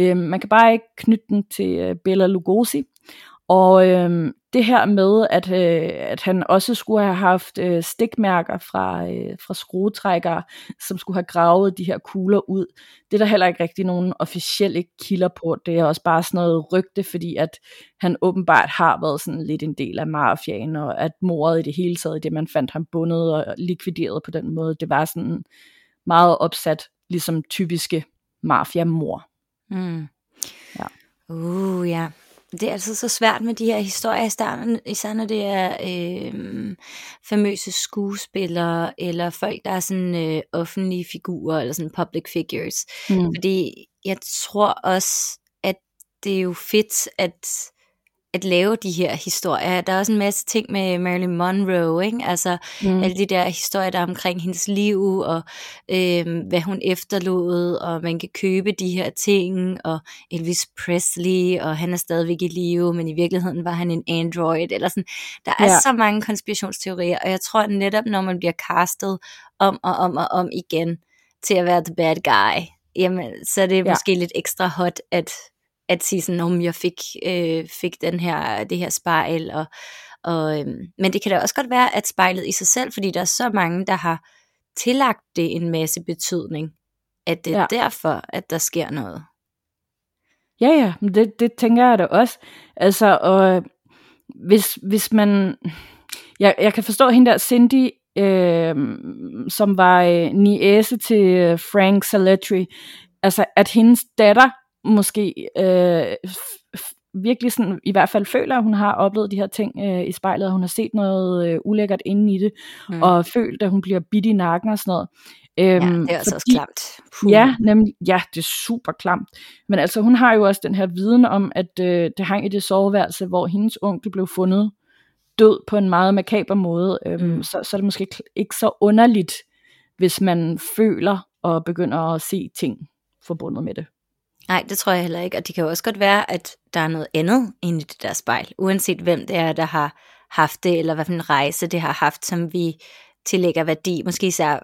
Øh, man kan bare ikke knytte den til øh, Bella Lugosi. Og øh, det her med, at, øh, at han også skulle have haft øh, stikmærker fra, øh, fra skruetrækkere, som skulle have gravet de her kugler ud, det er der heller ikke rigtig nogen officielle kilder på. Det er også bare sådan noget rygte, fordi at han åbenbart har været sådan lidt en del af mafiaen, og at mordet i det hele taget, det man fandt ham bundet og likvideret på den måde, det var sådan meget opsat, ligesom typiske mafia-mor. Mm. Ja. Uh, ja. Det er altså så svært med de her historier i starten, især når det er øh, famøse skuespillere, eller folk, der er sådan øh, offentlige figurer, eller sådan public figures. Mm. Fordi jeg tror også, at det er jo fedt, at at lave de her historier. Der er også en masse ting med Marilyn Monroe, ikke? altså mm. alle de der historier, der er omkring hendes liv, og øh, hvad hun efterlod, og man kan købe de her ting, og Elvis Presley, og han er stadigvæk i live, men i virkeligheden var han en android, eller sådan. Der er ja. så mange konspirationsteorier, og jeg tror netop, når man bliver castet om og om og om igen til at være the bad guy, jamen, så er det ja. måske lidt ekstra hot, at at sige sådan, om jeg fik, øh, fik den her, det her spejl, og, og, øh, men det kan da også godt være, at spejlet i sig selv, fordi der er så mange, der har tillagt det en masse betydning, at det er ja. derfor, at der sker noget. Ja, ja, men det, det tænker jeg da også. Altså, og hvis, hvis man... Jeg, jeg kan forstå hende der Cindy, øh, som var øh, niæse til øh, Frank Saletri, altså at hendes datter måske øh, virkelig sådan, i hvert fald føler, at hun har oplevet de her ting øh, i spejlet, og hun har set noget øh, ulækkert inde i det, mm. og følt, at hun bliver bidt i nakken og sådan noget. Øhm, ja, det er altså fordi, også klamt. Puh. Ja, nemlig, ja, det er super klamt. Men altså, hun har jo også den her viden om, at øh, det hang i det soveværelse, hvor hendes onkel blev fundet død på en meget makaber måde. Øhm, mm. så, så er det måske ikke så underligt, hvis man føler og begynder at se ting forbundet med det. Nej, det tror jeg heller ikke. Og det kan jo også godt være, at der er noget andet inde i det der spejl. Uanset hvem det er, der har haft det, eller hvad for en rejse det har haft, som vi tillægger værdi. Måske især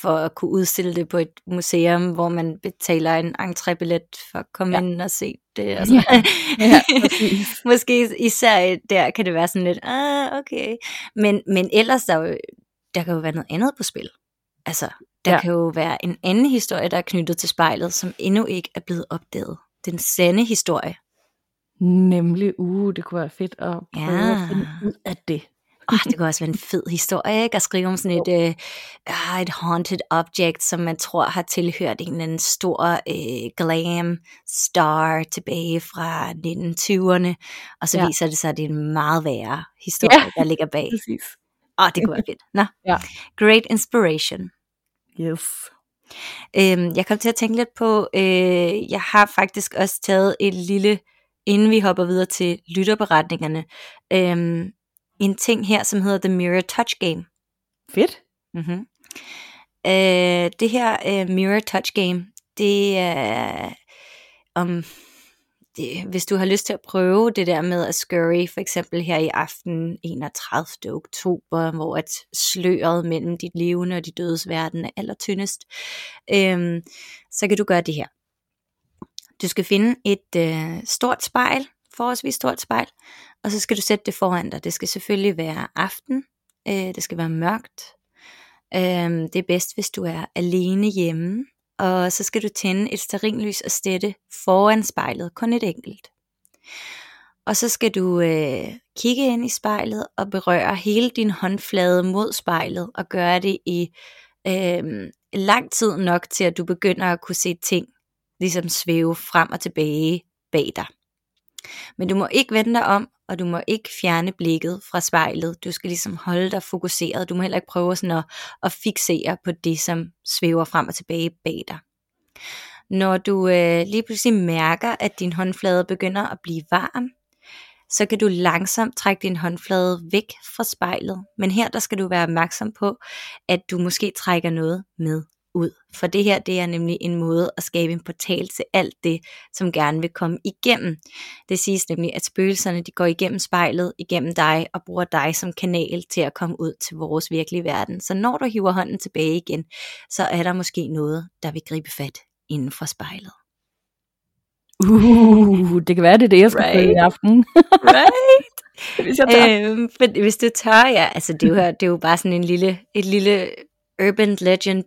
for at kunne udstille det på et museum, hvor man betaler en entrébillet for at komme ja. ind og se det. Altså. Ja. Ja, Måske især der kan det være sådan lidt, ah, okay. Men, men ellers der, jo, der kan jo være noget andet på spil. Altså, der ja. kan jo være en anden historie, der er knyttet til spejlet, som endnu ikke er blevet opdaget. Den sande historie. Nemlig, uh, det kunne være fedt at prøve ja. at finde ud af det. Oh, det kunne også være en fed historie, ikke? At skrive om sådan et, uh, et haunted object, som man tror har tilhørt en eller anden stor uh, glam star tilbage fra 1920'erne. Og så ja. viser det sig, at det er en meget værre historie, ja. der ligger bag. Præcis. Oh, det kunne være fedt. Nå. Ja. Great inspiration. Yes. Øhm, jeg kom til at tænke lidt på, øh, jeg har faktisk også taget et lille, inden vi hopper videre til lytterberetningerne, øhm, en ting her, som hedder The Mirror Touch Game. Fedt. Mm-hmm. Øh, det her øh, Mirror Touch Game, det er om, det, hvis du har lyst til at prøve det der med at scurry, for eksempel her i aften 31. oktober, hvor at sløret mellem dit levende og dit dødes verden er allertyndest, øhm, så kan du gøre det her. Du skal finde et øh, stort spejl, forholdsvis stort spejl, og så skal du sætte det foran dig. Det skal selvfølgelig være aften, øh, det skal være mørkt, Øhm, det er bedst, hvis du er alene hjemme, og så skal du tænde et sterinlys og stætte foran spejlet, kun et enkelt. Og så skal du øh, kigge ind i spejlet og berøre hele din håndflade mod spejlet og gøre det i øh, lang tid nok til, at du begynder at kunne se ting ligesom svæve frem og tilbage bag dig. Men du må ikke vende dig om, og du må ikke fjerne blikket fra spejlet. Du skal ligesom holde dig fokuseret. Du må heller ikke prøve sådan at, at fixere på det, som svæver frem og tilbage bag dig. Når du øh, lige pludselig mærker, at din håndflade begynder at blive varm, så kan du langsomt trække din håndflade væk fra spejlet. Men her der skal du være opmærksom på, at du måske trækker noget med ud. For det her, det er nemlig en måde at skabe en portal til alt det, som gerne vil komme igennem. Det siges nemlig, at spøgelserne de går igennem spejlet, igennem dig, og bruger dig som kanal til at komme ud til vores virkelige verden. Så når du hiver hånden tilbage igen, så er der måske noget, der vil gribe fat inden for spejlet. Uh, det kan være, det er det, jeg skal right. i aften. right? Hvis jeg tager. Øhm, hvis du tør, ja, altså det er jo, det er jo bare sådan en lille, et lille urban legend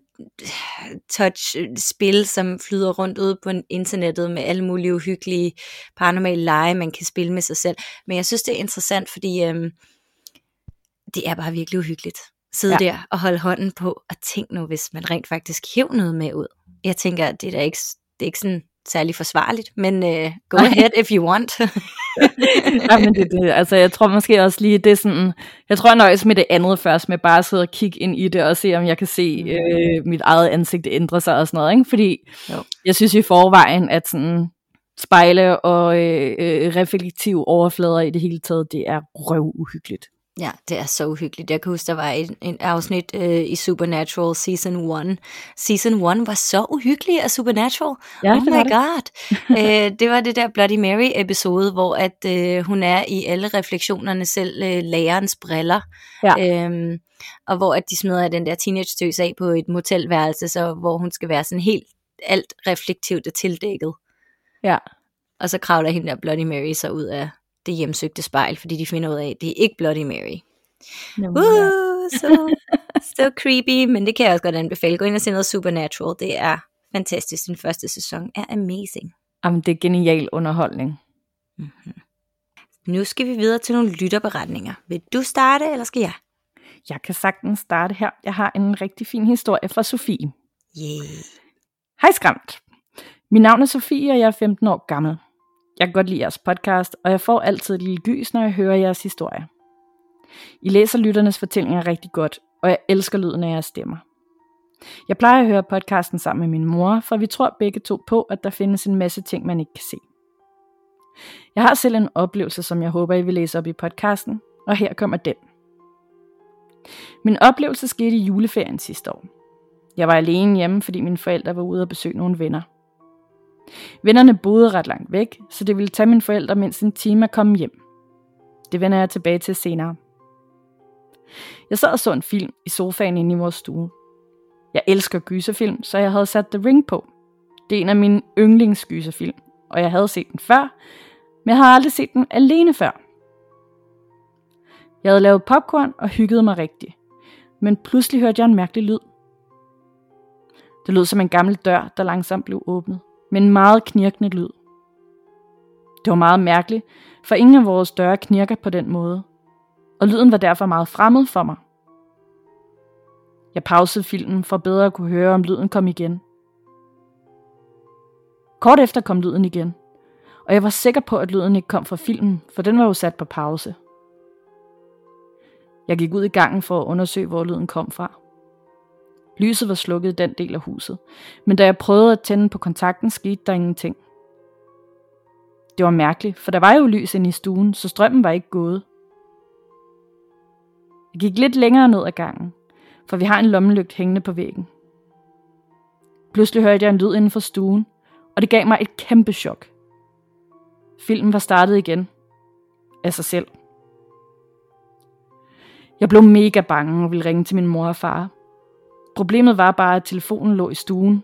touch spil, som flyder rundt ude på internettet med alle mulige uhyggelige paranormale lege, man kan spille med sig selv. Men jeg synes, det er interessant, fordi øhm, det er bare virkelig uhyggeligt. Sidde ja. der og holde hånden på, og tænk nu, hvis man rent faktisk hæv noget med ud. Jeg tænker, det er da ikke, det er ikke sådan særlig forsvarligt, men uh, go ahead if you want. ja, men det, det, altså jeg tror måske også lige, det er sådan, jeg tror jeg nøjes med det andet først, med bare at sidde og kigge ind i det, og se om jeg kan se øh, mit eget ansigt ændre sig og sådan noget, ikke? fordi jo. jeg synes i forvejen, at sådan spejle og øh, øh, reflektive overflader i det hele taget, det er røv uhyggeligt. Ja, det er så uhyggeligt. Jeg kan huske, der var en, en afsnit øh, i Supernatural Season 1. Season 1 var så uhyggelig af Supernatural. Ja, oh det my det. god. øh, det var det der Bloody Mary episode, hvor at øh, hun er i alle refleksionerne selv øh, lærerens briller. Ja. Øhm, og hvor at de smider den der teenage tøs af på et motelværelse, så hvor hun skal være sådan helt alt reflektivt og tildækket. Ja. Og så kravler hende der Bloody Mary så ud af det hjemsøgte spejl, fordi de finder ud af, at det er ikke Bloody Mary. Nå, Uh, så, så creepy, men det kan jeg også godt anbefale. Gå ind og se noget Supernatural. Det er fantastisk. Den første sæson er amazing. Jamen, det er genial underholdning. Mm-hmm. Nu skal vi videre til nogle lytterberetninger. Vil du starte, eller skal jeg? Jeg kan sagtens starte her. Jeg har en rigtig fin historie fra Sofie. Yeah. Hej skræmt. Mit navn er Sofie, og jeg er 15 år gammel. Jeg kan godt lide jeres podcast, og jeg får altid et lille gys, når jeg hører jeres historie. I læser lytternes fortællinger rigtig godt, og jeg elsker lyden af jeres stemmer. Jeg plejer at høre podcasten sammen med min mor, for vi tror begge to på, at der findes en masse ting, man ikke kan se. Jeg har selv en oplevelse, som jeg håber, I vil læse op i podcasten, og her kommer den. Min oplevelse skete i juleferien sidste år. Jeg var alene hjemme, fordi mine forældre var ude og besøge nogle venner. Vennerne boede ret langt væk, så det ville tage mine forældre mindst en time at komme hjem. Det vender jeg tilbage til senere. Jeg sad og så en film i sofaen inde i vores stue. Jeg elsker gyserfilm, så jeg havde sat The Ring på. Det er en af mine yndlingsgyserfilm, og jeg havde set den før, men jeg havde aldrig set den alene før. Jeg havde lavet popcorn og hyggede mig rigtigt, men pludselig hørte jeg en mærkelig lyd. Det lød som en gammel dør, der langsomt blev åbnet med en meget knirkende lyd. Det var meget mærkeligt, for ingen af vores døre knirker på den måde, og lyden var derfor meget fremmed for mig. Jeg pausede filmen for bedre at kunne høre, om lyden kom igen. Kort efter kom lyden igen, og jeg var sikker på, at lyden ikke kom fra filmen, for den var jo sat på pause. Jeg gik ud i gangen for at undersøge, hvor lyden kom fra. Lyset var slukket i den del af huset, men da jeg prøvede at tænde på kontakten, skete der ingenting. Det var mærkeligt, for der var jo lys inde i stuen, så strømmen var ikke gået. Jeg gik lidt længere ned ad gangen, for vi har en lommelygt hængende på væggen. Pludselig hørte jeg en lyd inden for stuen, og det gav mig et kæmpe chok. Filmen var startet igen. Af sig selv. Jeg blev mega bange og ville ringe til min mor og far. Problemet var bare, at telefonen lå i stuen,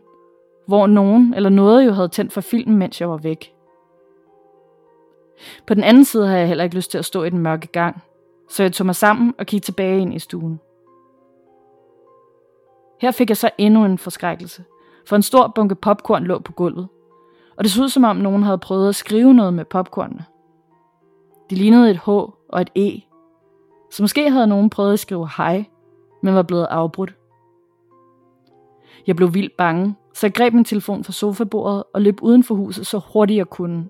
hvor nogen eller noget jo havde tændt for filmen, mens jeg var væk. På den anden side havde jeg heller ikke lyst til at stå i den mørke gang, så jeg tog mig sammen og kiggede tilbage ind i stuen. Her fik jeg så endnu en forskrækkelse, for en stor bunke popcorn lå på gulvet, og det så ud som om nogen havde prøvet at skrive noget med popcornene. De lignede et H og et E, så måske havde nogen prøvet at skrive hej, men var blevet afbrudt. Jeg blev vildt bange, så jeg greb min telefon fra sofabordet og løb uden for huset så hurtigt jeg kunne.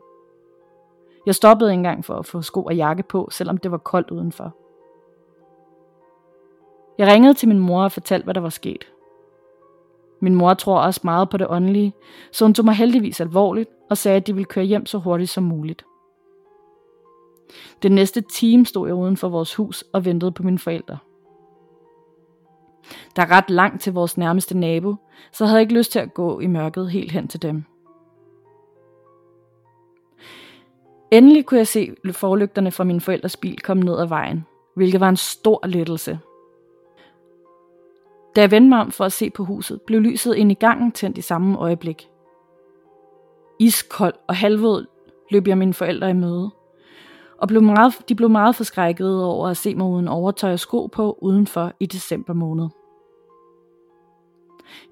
Jeg stoppede engang for at få sko og jakke på, selvom det var koldt udenfor. Jeg ringede til min mor og fortalte, hvad der var sket. Min mor tror også meget på det åndelige, så hun tog mig heldigvis alvorligt og sagde, at de ville køre hjem så hurtigt som muligt. Den næste time stod jeg uden for vores hus og ventede på mine forældre. Der er ret langt til vores nærmeste nabo, så jeg havde ikke lyst til at gå i mørket helt hen til dem. Endelig kunne jeg se forlygterne fra min forældres bil komme ned ad vejen, hvilket var en stor lettelse. Da jeg vendte mig om for at se på huset, blev lyset ind i gangen tændt i samme øjeblik. Iskold og halvvåd løb jeg mine forældre i møde, og blev meget, de blev meget forskrækkede over at se mig uden overtøj og sko på udenfor i december måned.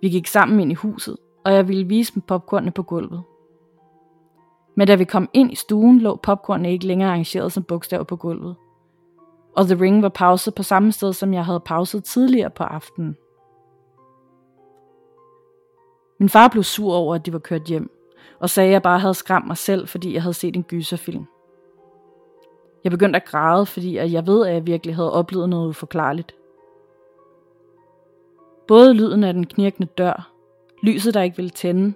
Vi gik sammen ind i huset, og jeg ville vise dem popcornene på gulvet. Men da vi kom ind i stuen, lå popcornene ikke længere arrangeret som bogstaver på gulvet. Og The Ring var pauset på samme sted, som jeg havde pauset tidligere på aftenen. Min far blev sur over, at de var kørt hjem, og sagde, at jeg bare havde skræmt mig selv, fordi jeg havde set en gyserfilm. Jeg begyndte at græde, fordi jeg ved, at jeg virkelig havde oplevet noget uforklarligt. Både lyden af den knirkende dør, lyset, der ikke ville tænde,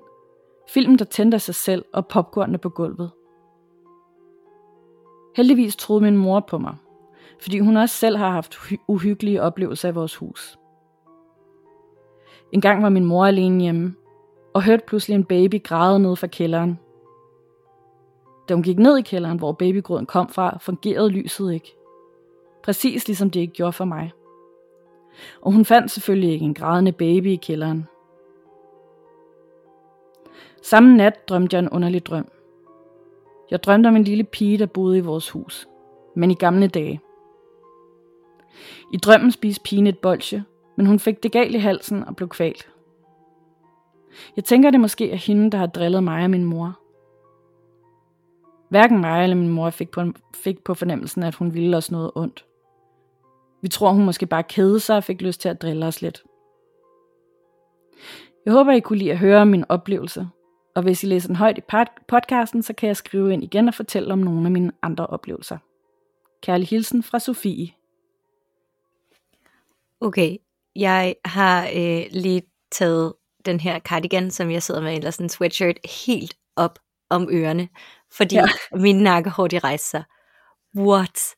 filmen, der tændte af sig selv og popcornene på gulvet. Heldigvis troede min mor på mig, fordi hun også selv har haft uhyggelige oplevelser i vores hus. En gang var min mor alene hjemme, og hørte pludselig en baby græde ned fra kælderen. Da hun gik ned i kælderen, hvor babygråden kom fra, fungerede lyset ikke. Præcis ligesom det ikke gjorde for mig. Og hun fandt selvfølgelig ikke en grædende baby i kælderen. Samme nat drømte jeg en underlig drøm. Jeg drømte om en lille pige, der boede i vores hus, men i gamle dage. I drømmen spiste pigen et bolsje, men hun fik det galt i halsen og blev kvalt. Jeg tænker, det måske er hende, der har drillet mig og min mor. Hverken mig eller min mor fik på, fik på fornemmelsen, at hun ville os noget ondt. Vi tror, hun måske bare kede sig og fik lyst til at drille os lidt. Jeg håber, I kunne lide at høre min oplevelse. Og hvis I læser den højt i podcasten, så kan jeg skrive ind igen og fortælle om nogle af mine andre oplevelser. Kærlig hilsen fra Sofie. Okay, jeg har øh, lige taget den her cardigan, som jeg sidder med, eller sådan en sweatshirt, helt op om ørerne, fordi ja. min nakkehår, de rejser sig. What?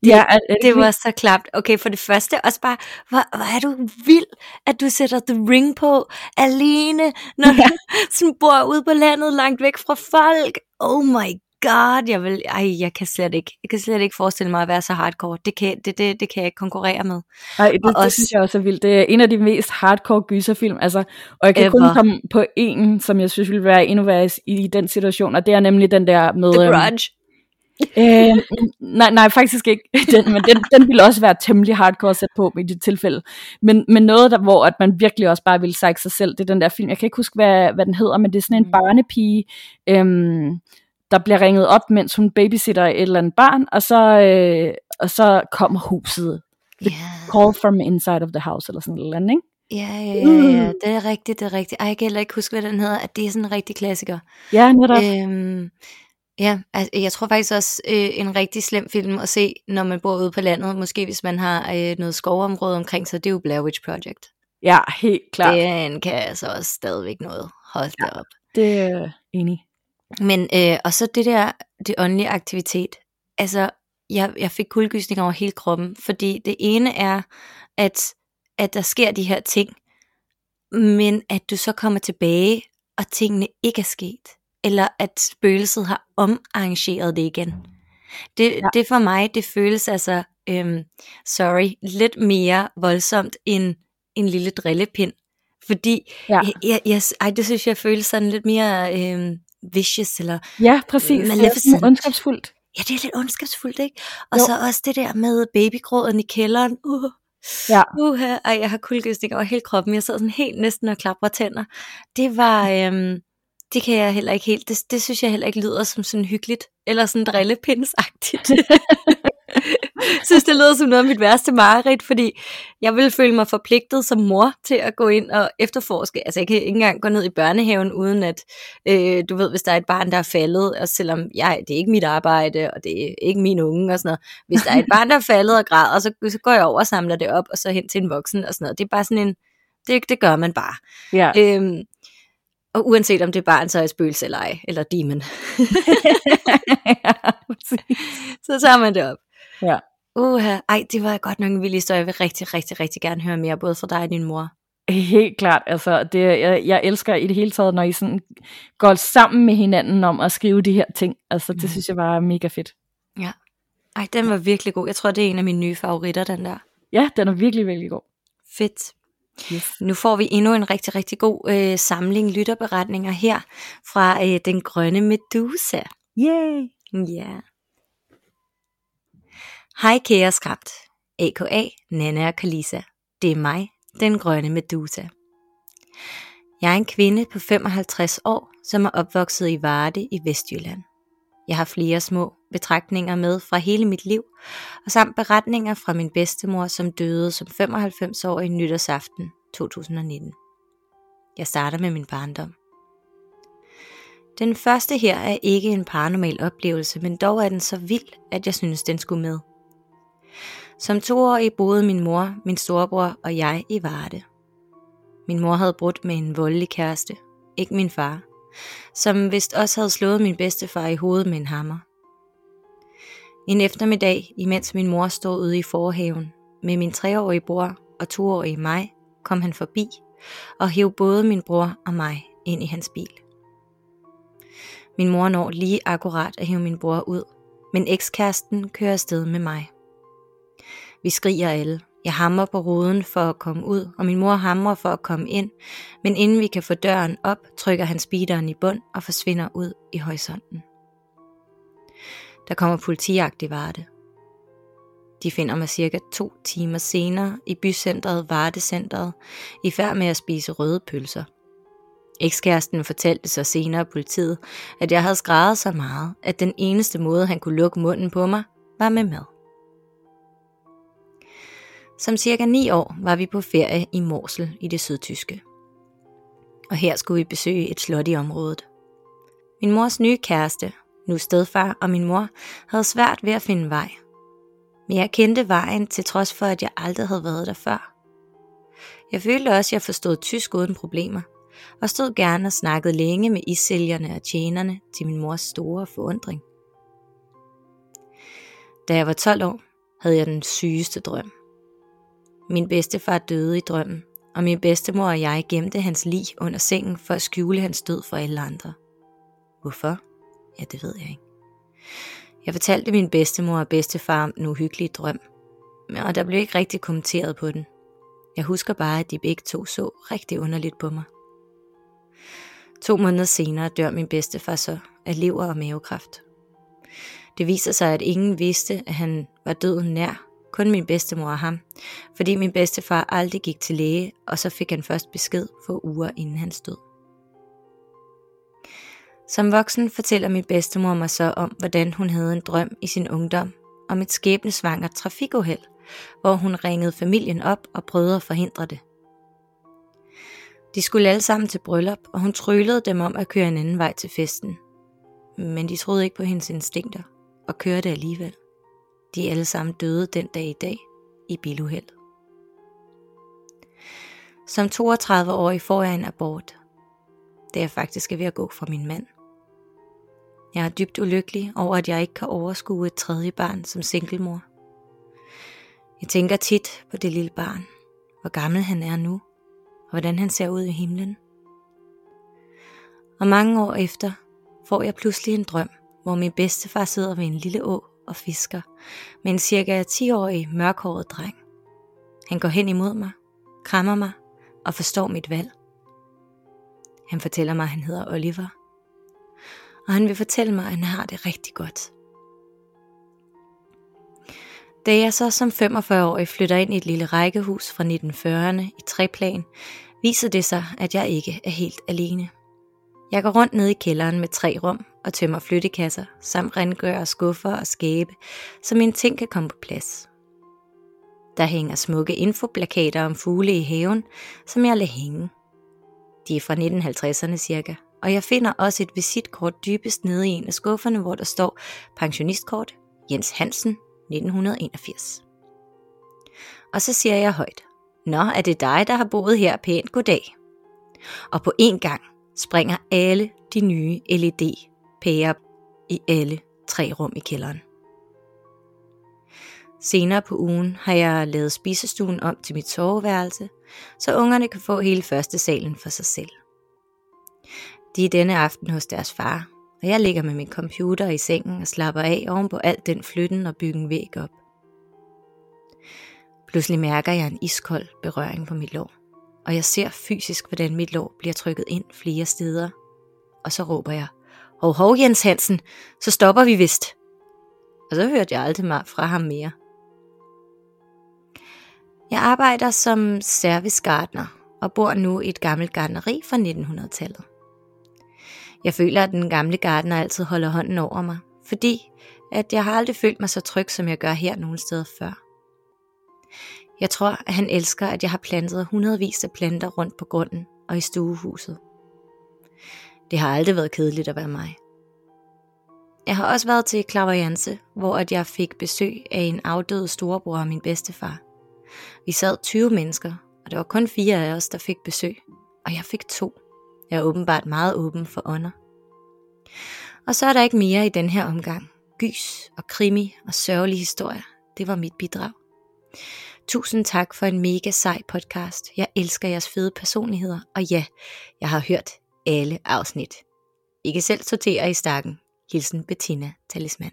Det, ja, er, er det, det var så klapt. Okay, for det første også bare, hvor, hvor er du vild, at du sætter The Ring på alene, når ja. du sådan bor ude på landet, langt væk fra folk. Oh my god, jeg vil, ej, jeg kan slet ikke, jeg kan slet ikke forestille mig at være så hardcore. Det kan, det, det, det kan jeg ikke konkurrere med. Ej, det, det også, synes jeg også er vildt. Det er en af de mest hardcore gyserfilm, altså, og jeg kan ever. kun komme på en, som jeg synes ville være endnu værre i, i den situation, og det er nemlig den der med... The øhm, Grudge. Øh, nej, nej, faktisk ikke. Den, men den, den ville også være temmelig hardcore at sætte på i det tilfælde. Men, men noget, der, hvor at man virkelig også bare ville sige sig selv, det er den der film. Jeg kan ikke huske, hvad, hvad den hedder, men det er sådan en mm. barnepige, øhm, der bliver ringet op, mens hun babysitter et eller andet barn, og så, øh, og så kommer huset. The yeah. Call from inside of the house, eller sådan noget, ikke? Ja, ja, ja, ja, det er rigtigt, det er rigtigt. Ej, jeg kan heller ikke huske, hvad den hedder, at det er sådan en rigtig klassiker. Ja, netop. Øhm, Ja, altså, jeg tror faktisk også øh, en rigtig slem film at se, når man bor ude på landet. Måske hvis man har øh, noget skovområde omkring sig, det er jo Blair Witch Project. Ja, helt klart. Den kan altså også stadigvæk noget. Hold da Ja. op. Det er enig. Men, øh, og så det der, det åndelige aktivitet. Altså, jeg, jeg fik kuldegysning over hele kroppen, fordi det ene er, at, at der sker de her ting, men at du så kommer tilbage, og tingene ikke er sket. Eller at spøgelset har omarrangeret det igen. Det, Ja. det for mig, det føles altså, øhm, sorry, lidt mere voldsomt end en lille drillepind. Fordi, Ja. jeg, jeg, jeg, ej, det synes jeg føles sådan lidt mere øhm, vicious, eller Ja, præcis. Det er sådan Maleficent. ondskabsfuldt. Ja, det er lidt ondskabsfuldt, ikke? Og Jo. så også det der med babygråden i kælderen. Uh, Ja. uh, ej, jeg har kuldegysning over hele kroppen. Jeg sidder sådan helt næsten og klapper tænder. Det var, øhm, det kan jeg heller ikke helt, det, det synes jeg heller ikke lyder som sådan hyggeligt, eller sådan drillepindsagtigt. Jeg synes, det lyder som noget af mit værste mareridt, fordi jeg ville føle mig forpligtet som mor til at gå ind og efterforske. Altså, jeg kan ikke engang gå ned i børnehaven, uden at, øh, du ved, hvis der er et barn, der er faldet, og selvom jeg, det er ikke mit arbejde, og det er ikke min unge og sådan noget. Hvis der er et barn, der er faldet og græder, så, så går jeg over og samler det op, og så hen til en voksen og sådan noget. Det er bare sådan en, det, det gør man bare. Ja. Øhm, og uanset om det barn så er spøgelse eller ej, eller demon, ja, så tager man det op. Ja. Uha, ej, det var godt nok en vild historie. Jeg vil rigtig, rigtig, rigtig gerne høre mere, både fra dig og din mor. Helt klart, altså det, jeg, jeg elsker i det hele taget, når I sådan går sammen med hinanden om at skrive de her ting. Altså det Mm. synes jeg var mega fedt. Ej, den var virkelig god. Jeg tror, det er en af mine nye favoritter, den der. Ja, den er virkelig, virkelig god. Fedt. Yes. Nu får vi endnu en rigtig, rigtig god øh, samling lytterberetninger her fra øh, Den Grønne Medusa. Yay! Ja. Hej kære skræmt. A.K.A. Nana og Kalisa. Det er mig, Den Grønne Medusa. Jeg er en kvinde på 55 år, som er opvokset i Varde i Vestjylland. Jeg har flere små betragtninger med fra hele mit liv, og samt beretninger fra min bedstemor, som døde som 95-årig nytårsaften 2019. Jeg starter med min barndom. Den første her er ikke en paranormal oplevelse, men dog er den så vild, at jeg synes, den skulle med. Som toårig boede min mor, min storebror og jeg i Varde. Min mor havde brudt med en voldelig kæreste, ikke min far, som vist også havde slået min bedstefar i hovedet med en hammer. En eftermiddag, imens min mor stod ude i forhaven med min treårige bror og toårige mig, kom han forbi og hæv både min bror og mig ind i hans bil. Min mor når lige akkurat at hæve min bror ud, men ekskæresten kører afsted med mig. Vi skriger alle. Jeg hamrer på ruden for at komme ud, og min mor hamrer for at komme ind, men inden vi kan få døren op, trykker han speederen i bund og forsvinder ud i horisonten. Der kommer politijagt i Varde. De finder mig cirka to timer senere i bycentret Vardecentret, i færd med at spise røde pølser. Ekskæresten fortalte så senere politiet, at jeg havde skrevet så meget, at den eneste måde, han kunne lukke munden på mig, var med mad. Som cirka ni år var vi på ferie i Morsel i det sydtyske. Og her skulle vi besøge et slot i området. Min mors nye kæreste, nu stedfar og min mor, havde svært ved at finde vej. Men jeg kendte vejen til trods for, at jeg aldrig havde været der før. Jeg følte også, at jeg forstod tysk uden problemer, og stod gerne og snakkede længe med isælgerne og tjenerne til min mors store forundring. Da jeg var 12 år, havde jeg den sygeste drøm. Min bedstefar døde i drømmen, og min bedstemor og jeg gemte hans lig under sengen for at skjule hans død for alle andre. Hvorfor? Ja, det ved jeg ikke. Jeg fortalte min bedstemor og bedstefar om den uhyggelige drøm, og der blev ikke rigtig kommenteret på den. Jeg husker bare, at de begge to så rigtig underligt på mig. To måneder senere dør min bedstefar så af lever og mavekræft. Det viser sig, at ingen vidste, at han var døden nær, kun min bedstemor og ham, fordi min bedstefar aldrig gik til læge, og så fik han først besked få uger inden hans død. Som voksen fortæller min bedstemor mig så om, hvordan hun havde en drøm i sin ungdom om et skæbnesvangert trafikuheld, hvor hun ringede familien op og prøvede at forhindre det. De skulle alle sammen til bryllup, og hun tryllede dem om at køre en anden vej til festen. men de troede ikke på hendes instinkter og kørte alligevel. De alle sammen døde den dag i dag i biluheld. Som 32-årig får jeg en abort. Det er faktisk ved at gå fra min mand. Jeg er dybt ulykkelig over, at jeg ikke kan overskue et tredje barn som singlemor. Jeg tænker tit på det lille barn, hvor gammel han er nu, og hvordan han ser ud i himlen. Og mange år efter får jeg pludselig en drøm, hvor min bedstefar sidder ved en lille å og fisker med en cirka 10-årig mørkhåret dreng. Han går hen imod mig, krammer mig og forstår mit valg. Han fortæller mig, at han hedder Oliver. Og han vil fortælle mig, at han har det rigtig godt. Da jeg så som 45-årig flytter ind i et lille rækkehus fra 1940'erne i treplan, viser det sig, at jeg ikke er helt alene. Jeg går rundt ned i kælderen med tre rum og tømmer flyttekasser, samt rengør skuffer og skabe, så mine ting kan komme på plads. Der hænger smukke infoplakater om fugle i haven, som jeg lader hænge. De er fra 1950'erne cirka, og jeg finder også et visitkort dybest nede i en af skufferne, hvor der står pensionistkort Jens Hansen 1981. Og så siger jeg højt, Nå, er det dig, der har boet her pænt goddag? Og på en gang springer alle de nye LED-pærer i alle tre rum i kælderen. Senere på ugen har jeg lavet spisestuen om til mit soveværelse, så ungerne kan få hele første salen for sig selv. De er denne aften hos deres far, og jeg ligger med min computer i sengen og slapper af oven på alt den flytten og byggen væg op. Pludselig mærker jeg en iskold berøring på mit lår, og jeg ser fysisk, hvordan mit lår bliver trykket ind flere steder. Og så råber jeg, hov hov Jens Hansen, så stopper vi vist. Og så hørte jeg aldrig mig fra ham mere. Jeg arbejder som servicegartner og bor nu i et gammelt gartneri fra 1900-tallet. Jeg føler, at den gamle gardener altid holder hånden over mig, fordi at jeg har aldrig følt mig så tryg, som jeg gør her nogen steder før. Jeg tror, at han elsker, at jeg har plantet hundredvis af planter rundt på grunden og i stuehuset. Det har aldrig været kedeligt at være mig. Jeg har også været til Klaverianse, hvor at jeg fik besøg af en afdød storebror og min bedstefar. Vi sad 20 mennesker, og der var kun fire af os, der fik besøg, og jeg fik to. Jeg er åbenbart meget åben for ånder. Og så er der ikke mere i den her omgang. Gys og krimi og sørgelige historier. Det var mit bidrag. Tusind tak for en mega sej podcast. Jeg elsker jeres fede personligheder, og ja, jeg har hørt alle afsnit. I kan selv sortere i stakken. Hilsen Bettina Talisman.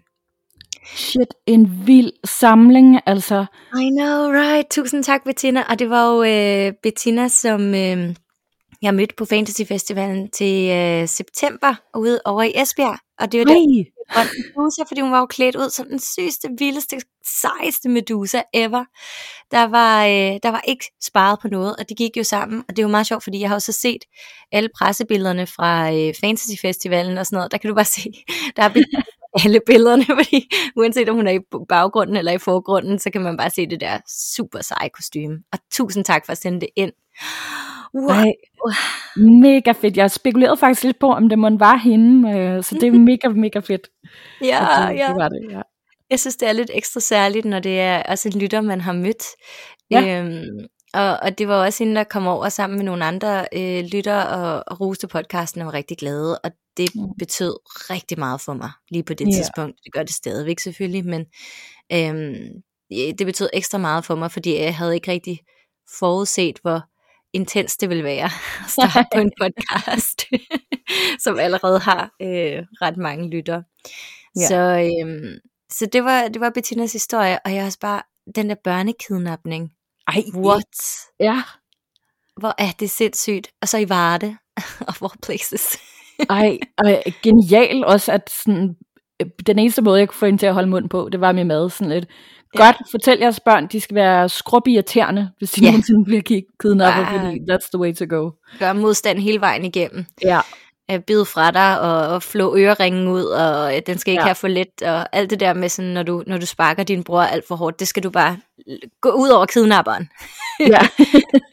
Shit, en vild samling, altså. I know, right? Tusind tak, Bettina. Og det var jo øh, Bettina, som øh, jeg mødte på Fantasy Festivalen til øh, september ude over i Esbjerg. Og det var der, grøn medusa, fordi hun var jo klædt ud som den sygeste, vildeste, sejeste medusa ever. Der var, øh, der var ikke sparet på noget, og det gik jo sammen. Og det jo meget sjovt, fordi jeg har også set alle pressebillederne fra øh, Fantasy Festivalen og sådan noget. Der kan du bare se, der er alle billederne, fordi uanset om hun er i baggrunden eller i forgrunden, så kan man bare se det der super seje kostume. Og tusind tak for at sende det ind. Wow. Ej, mega fedt. Jeg spekulerede faktisk lidt på, om det måtte være hende, øh, så det er mega, mega fedt. Ja, det, ja. Det var det, ja. Jeg synes, det er lidt ekstra særligt, når det er også en lytter, man har mødt. Ja. Øhm, og, og det var også hende, der kom over sammen med nogle andre øh, lytter og, og roste podcasten og var rigtig glade. Og det mm. betød rigtig meget for mig lige på det ja. tidspunkt. Det gør det stadigvæk selvfølgelig, men øhm, det betød ekstra meget for mig, fordi jeg havde ikke rigtig forudset, hvor intens det vil være at starte på en podcast, som allerede har øh, ret mange lytter. Ja. Så, øh, så det var det var Bettinas historie, og jeg også bare, den der børnekidnapning. Ej, what? Ja. Hvor er det sindssygt. Og så i Varde, of all places. ej, ej, genial også, at sådan, øh, den eneste måde, jeg kunne få hende til at holde mund på, det var med mad. Sådan lidt, Godt, fortæl jeres børn, de skal være skrubirriterende, hvis de ja. nogensinde bliver kidnappet, ja. fordi that's the way to go. Gør modstand hele vejen igennem. Ja. Bid fra dig og, og flå øreringen ud, og den skal ikke ja. have for let, og alt det der med, sådan, når, du, når du sparker din bror alt for hårdt, det skal du bare gå ud over kidnapperen. Ja.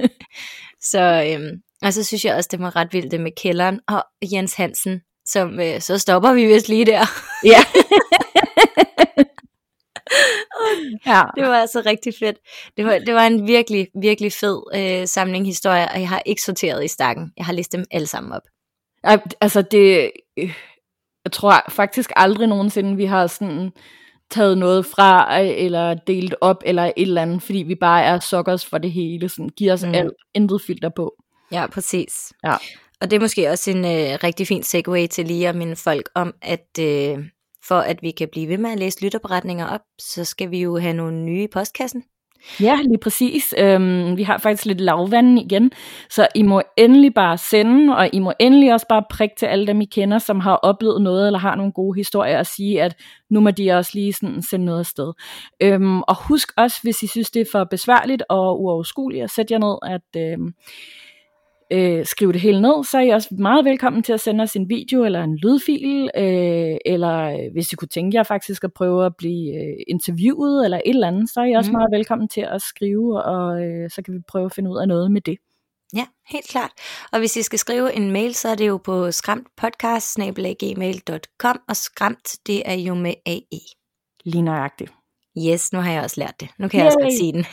så, øhm, og så synes jeg også, det var ret vildt det med kælderen, og Jens Hansen, som øh, så stopper vi vist lige der. Ja. ja. Det var altså rigtig fedt. Det var, det var en virkelig, virkelig fed øh, samling historier, og jeg har ikke sorteret i stakken. Jeg har listet dem alle sammen op. Ej, Altså det, øh, jeg tror faktisk aldrig nogensinde, vi har sådan taget noget fra, øh, eller delt op, eller et eller andet, fordi vi bare er suckers for det hele, sådan giver os mm. alt, intet filter på. Ja, præcis. Ja. Og det er måske også en øh, rigtig fin segue til lige at minde folk om, at øh, for at vi kan blive ved med at læse lytterberetninger op, så skal vi jo have nogle nye i postkassen. Ja, lige præcis. Øhm, vi har faktisk lidt lavvand igen, så I må endelig bare sende, og I må endelig også bare prikke til alle dem, I kender, som har oplevet noget, eller har nogle gode historier, og sige, at nu må de også lige sådan sende noget afsted. Øhm, og husk også, hvis I synes, det er for besværligt og uoverskueligt, at sætte jer ned, at øhm, øh, skrive det hele ned, så er I også meget velkommen til at sende os en video eller en lydfil, øh, eller øh, hvis I kunne tænke jer faktisk at prøve at blive øh, interviewet eller et eller andet, så er I også Mm. meget velkommen til at skrive, og øh, så kan vi prøve at finde ud af noget med det. Ja, helt klart. Og hvis I skal skrive en mail, så er det jo på skramtpodcast.gmail.com, og skræmt, det er jo med AE. Lige nøjagtigt. Yes, nu har jeg også lært det. Nu kan jeg også Yay. godt sige den.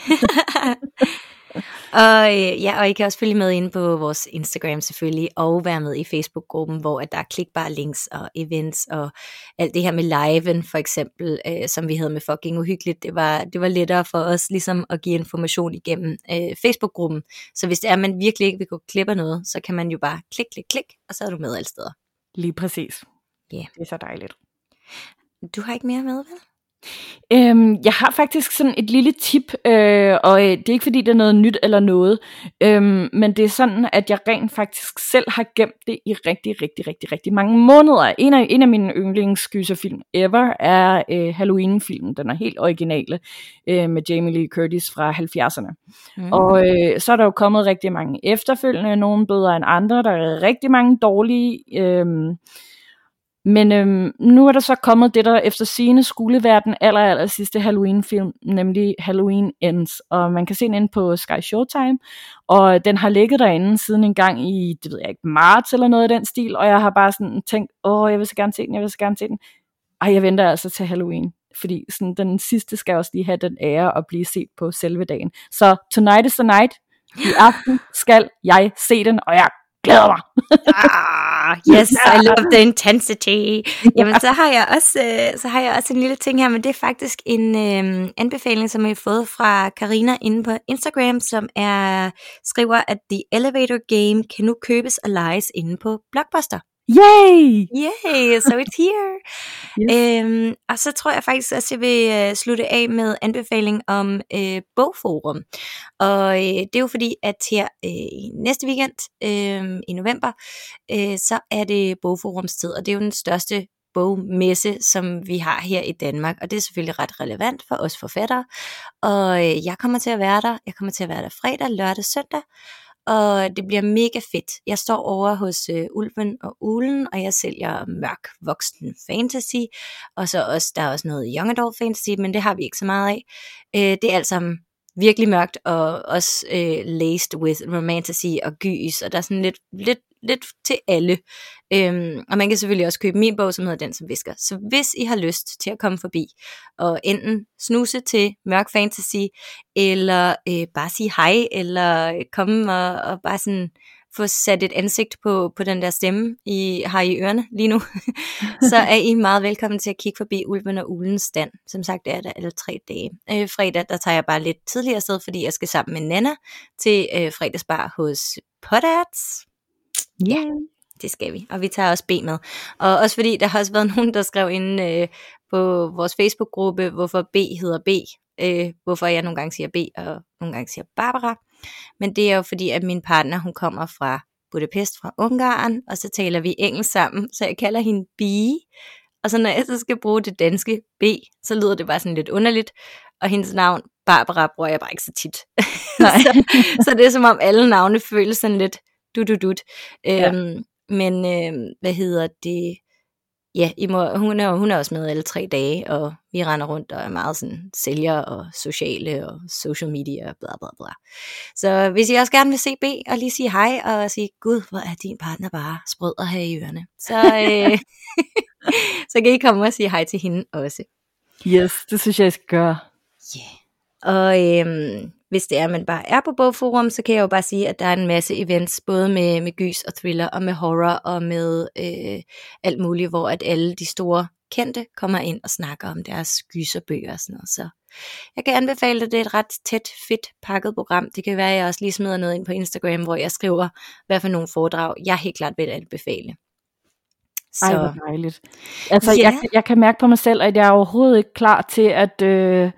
og, øh, ja, og I kan også følge med inde på vores Instagram selvfølgelig, og være med i Facebook-gruppen, hvor at der er klikbare links og events, og alt det her med liven for eksempel, øh, som vi havde med fucking uhyggeligt, det var, det var lettere for os ligesom at give information igennem øh, Facebook-gruppen. Så hvis det er, at man virkelig ikke vil gå glip af noget, så kan man jo bare klik, klik, klik, og så er du med alle steder. Lige præcis. Ja. Det er så dejligt. Du har ikke mere med, vel? Øhm, jeg har faktisk sådan et lille tip, øh, og øh, det er ikke fordi det er noget nyt eller noget, øhm, men det er sådan, at jeg rent faktisk selv har gemt det i rigtig, rigtig, rigtig, rigtig mange måneder. En af, en af mine yndlingsgyserfilm ever er øh, Halloween-filmen, den er helt originale, øh, med Jamie Lee Curtis fra 70'erne. Mm. Og øh, så er der jo kommet rigtig mange efterfølgende, nogle bedre end andre, der er rigtig mange dårlige. Øhm, men øhm, nu er der så kommet det, der efter sine skoleverden aller, aller sidste Halloween-film, nemlig Halloween Ends. Og man kan se den inde på Sky Showtime, og den har ligget derinde siden en gang i, det ved jeg ikke, marts eller noget af den stil, og jeg har bare sådan tænkt, åh, jeg vil så gerne se den, jeg vil så gerne se den. Ej, jeg venter altså til Halloween, fordi sådan, den sidste skal også lige have den ære at blive set på selve dagen. Så tonight is the night. I aften skal jeg se den, og jeg glæder mig. Ah. Yes, I love the intensity. Jamen, så har jeg også, øh, så har jeg også en lille ting her, men det er faktisk en øh, anbefaling, som jeg har fået fra Karina inde på Instagram, som er skriver, at The Elevator Game kan nu købes og lejes inde på Blockbuster. Yay! Yay, so it's here. Yes. Øhm, og så tror jeg faktisk også, at jeg vil øh, slutte af med anbefaling om øh, bogforum. Og øh, det er jo fordi, at her øh, næste weekend øh, i november, øh, så er det bogforumstid, og det er jo den største bogmesse, som vi har her i Danmark, og det er selvfølgelig ret relevant for os forfattere. Og øh, jeg kommer til at være der. Jeg kommer til at være der fredag, lørdag, søndag, og det bliver mega fedt. Jeg står over hos øh, Ulven og Ulen, og jeg sælger mørk voksen fantasy, og så også, der er også noget young adult fantasy, men det har vi ikke så meget af. Øh, det er alt sammen virkelig mørkt, og også øh, laced with romantasy og gys, og der er sådan lidt, lidt, lidt til alle. Øhm, og man kan selvfølgelig også købe min bog, som hedder Den som visker. Så hvis I har lyst til at komme forbi, og enten snuse til mørk fantasy, eller øh, bare sige hej, eller komme og, og bare sådan få sat et ansigt på, på den der stemme, I har i ørerne lige nu, så er I meget velkommen til at kigge forbi Ulven og Ulens stand. Som sagt, det er der alle tre dage. Øh, fredag, der tager jeg bare lidt tidligere sted, fordi jeg skal sammen med Nana til øh, fredagsbar hos Potats. Ja. Det skal vi, og vi tager også B med. Og også fordi, der har også været nogen, der skrev ind øh, på vores Facebook-gruppe, hvorfor B hedder B. Øh, hvorfor jeg nogle gange siger B, og nogle gange siger Barbara. Men det er jo fordi, at min partner, hun kommer fra Budapest, fra Ungarn, og så taler vi engelsk sammen, så jeg kalder hende B. Og så når jeg så skal bruge det danske B, så lyder det bare sådan lidt underligt. Og hendes navn, Barbara, bruger jeg bare ikke så tit. Så, så det er som om alle navne føles sådan lidt dut dut. Ja. Øhm, men øh, hvad hedder det? ja, I må, hun, er, hun er også med alle tre dage, og vi render rundt og er meget sådan sælger og sociale og social media og bla bla bla. Så hvis I også gerne vil se B og lige sige hej og sige, gud, hvor er din partner bare sprød at have i ørerne, så, øh, så kan I komme og sige hej til hende også. Yes, det synes jeg, jeg skal gøre. Ja. Yeah. Og øhm, hvis det er, at man bare er på bogforum, så kan jeg jo bare sige, at der er en masse events, både med, med gys og thriller, og med horror, og med øh, alt muligt, hvor at alle de store kendte kommer ind og snakker om deres gyserbøger og sådan noget. Så jeg kan anbefale det, det er et ret tæt, fedt pakket program. Det kan være, at jeg også lige smider noget ind på Instagram, hvor jeg skriver, hvad for nogle foredrag jeg helt klart vil anbefale. Så. Ej, hvor dejligt. Altså, yeah. jeg, jeg kan mærke på mig selv, at jeg er overhovedet ikke klar til, at, øh,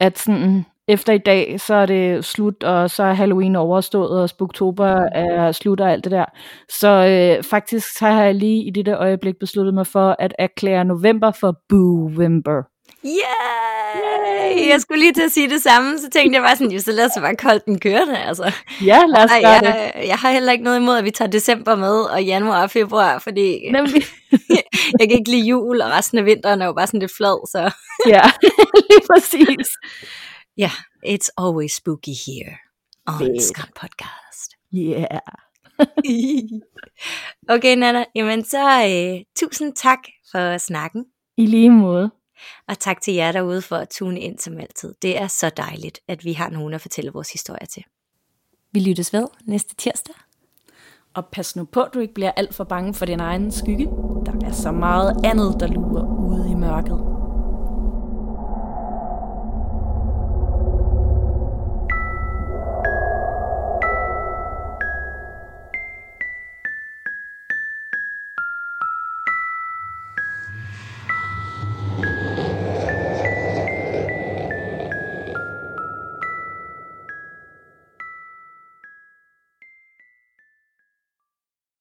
at sådan, efter i dag, så er det slut, og så er Halloween overstået, og Spooktober er slut og alt det der. Så øh, faktisk så har jeg lige i det der øjeblik besluttet mig for at erklære november for Boo-Wember. Yeah! Jeg skulle lige til at sige det samme, så tænkte jeg bare sådan, så lad os bare koldt den kørende, altså. Ja, lad os gøre jeg, det. Jeg har heller ikke noget imod, at vi tager december med, og januar og februar, fordi Nemlig. jeg kan ikke lide jul, og resten af vinteren er jo bare sådan lidt flad, så... ja, lige præcis. Ja, yeah, it's always spooky here on Scott Podcast. Yeah. okay, Nana, jamen så uh, tusind tak for snakken. I lige måde. Og tak til jer derude for at tune ind som altid. Det er så dejligt, at vi har nogen at fortælle vores historie til. Vi lyttes ved næste tirsdag. Og pas nu på, at du ikke bliver alt for bange for din egen skygge. Der er så meget andet, der lurer ude i mørket.